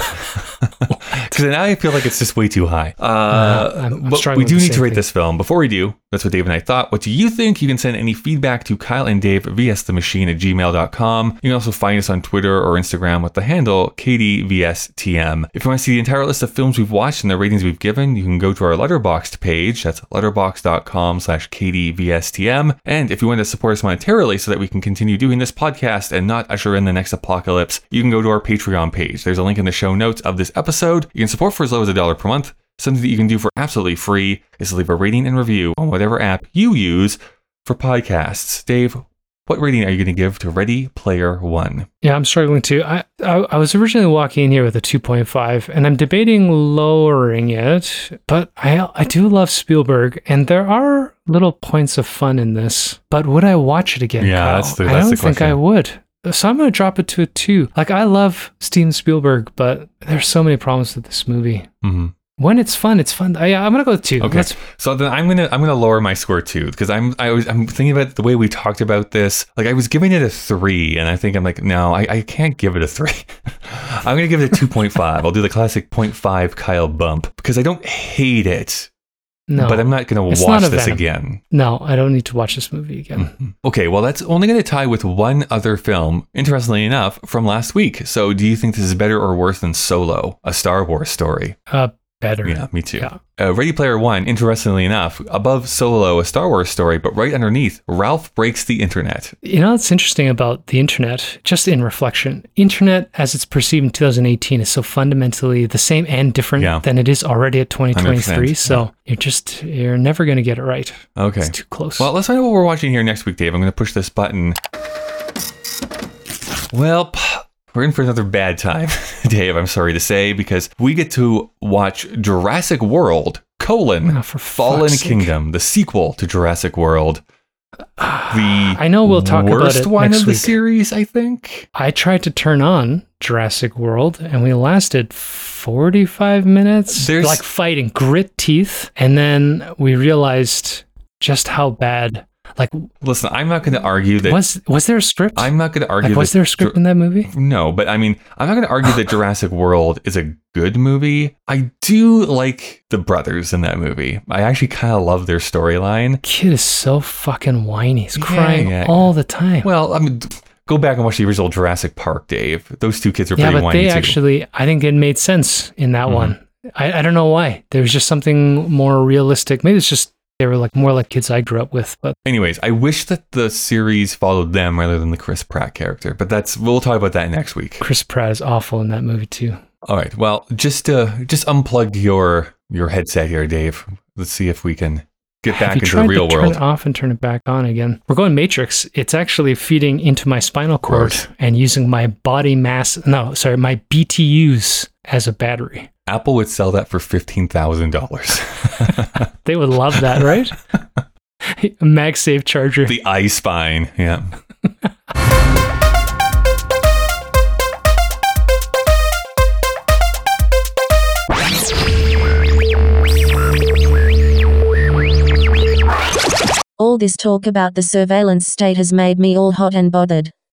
because now I feel like it's just way too high. Uh, Uh, I'm- I'm but we do need to rate thing. this film. Before we do, that's what Dave and I thought. What do you think? You can send any feedback to Kyle and Dave vs the machine at gmail.com. You can also find us on Twitter or Instagram with the handle KDVSTM. If you want to see the entire list of films we've watched and the ratings we've given, you can go to our letterboxd page. That's letterboxd.com slash KDVSTM. And if you want to support us monetarily so that we can continue doing this podcast and not usher in the next apocalypse, you can go to our Patreon page. There's a link in the show notes of this episode. You can support for as low as a dollar per month. Something that you can do for absolutely free is leave a rating and review on whatever app you use for podcasts. Dave, what rating are you going to give to Ready Player One? Yeah, I'm struggling too. I, I I was originally walking in here with a 2.5, and I'm debating lowering it. But I I do love Spielberg, and there are little points of fun in this, but would I watch it again? Yeah, Kyle? that's the- I don't the think I would. So I'm gonna drop it to a two. Like I love Steven Spielberg, but there's so many problems with this movie. hmm When it's fun, it's fun. I, I'm gonna go with two. Okay. That's- So then I'm gonna I'm gonna lower my score too because I'm I was I'm thinking about the way we talked about this. Like I was giving it a three, and I think I'm like, no, I, I can't give it a three. [LAUGHS] I'm gonna give it a two point five. I'll do the classic 0.5 Kyle bump because I don't hate it, no, but I'm not gonna It's watch this Venom. again. no, I don't need to watch this movie again. Mhm. Okay, well that's only gonna tie with one other film. Interestingly enough, from last week. So do you think this is better or worse than Solo, a Star Wars story? Uh, better. Yeah, me too. Yeah. Uh, Ready Player One, interestingly enough, above Solo, a Star Wars story, but right underneath, Ralph breaks the internet. You know what's interesting about the internet, just in reflection, internet as it's perceived in 2018 is so fundamentally the same and different Yeah. than it is already at 2023. 100%, So you're just you're never going to get it right. Okay. It's too close. Well, let's find out what we're watching here next week, Dave. I'm going to push this button. Well, we're in for another bad time, [LAUGHS] Dave. I'm sorry to say, because we get to watch Jurassic World: colon Oh, Fallen sake. Kingdom, the sequel to Jurassic World. The I know we'll talk about worst it one next of the week. series, I think. I tried to turn on Jurassic World and we lasted 45 minutes There's- like fighting grit teeth and then we realized just how bad like Listen, I'm not going to argue that. was was there a script? I'm not going to argue like, was there a script in that movie? No, but I mean, I'm not going to argue that [LAUGHS] Jurassic World is a good movie. I do like the brothers in that movie. I actually kind of love their storyline. Kid is so fucking whiny. He's Yeah, crying yeah. all the time. Well, I mean, go back and watch the original Jurassic Park, Dave. Those two kids are yeah, pretty but whiny they too. Mm-hmm. actually, I think it made sense in that one. I, I don't know why. There was just something more realistic. Maybe it's just they were like more like kids I grew up with. But Anyways, I wish that the series followed them rather than the Chris Pratt character. But that's we'll talk about that next week. Chris Pratt is awful in that movie too. All right. Well, just uh, just unplug your your headset here, Dave. Let's see if we can get back into the real to turn world. it off and turn it back on again? We're going Matrix. It's actually feeding into my spinal cord course. and using my body mass. No, sorry, my BTUs as a battery. Apple would sell that for fifteen thousand dollars. [LAUGHS] They would love that, right? [LAUGHS] a MagSafe charger. the eye spine. Yeah. All this talk about the surveillance state has made me all hot and bothered.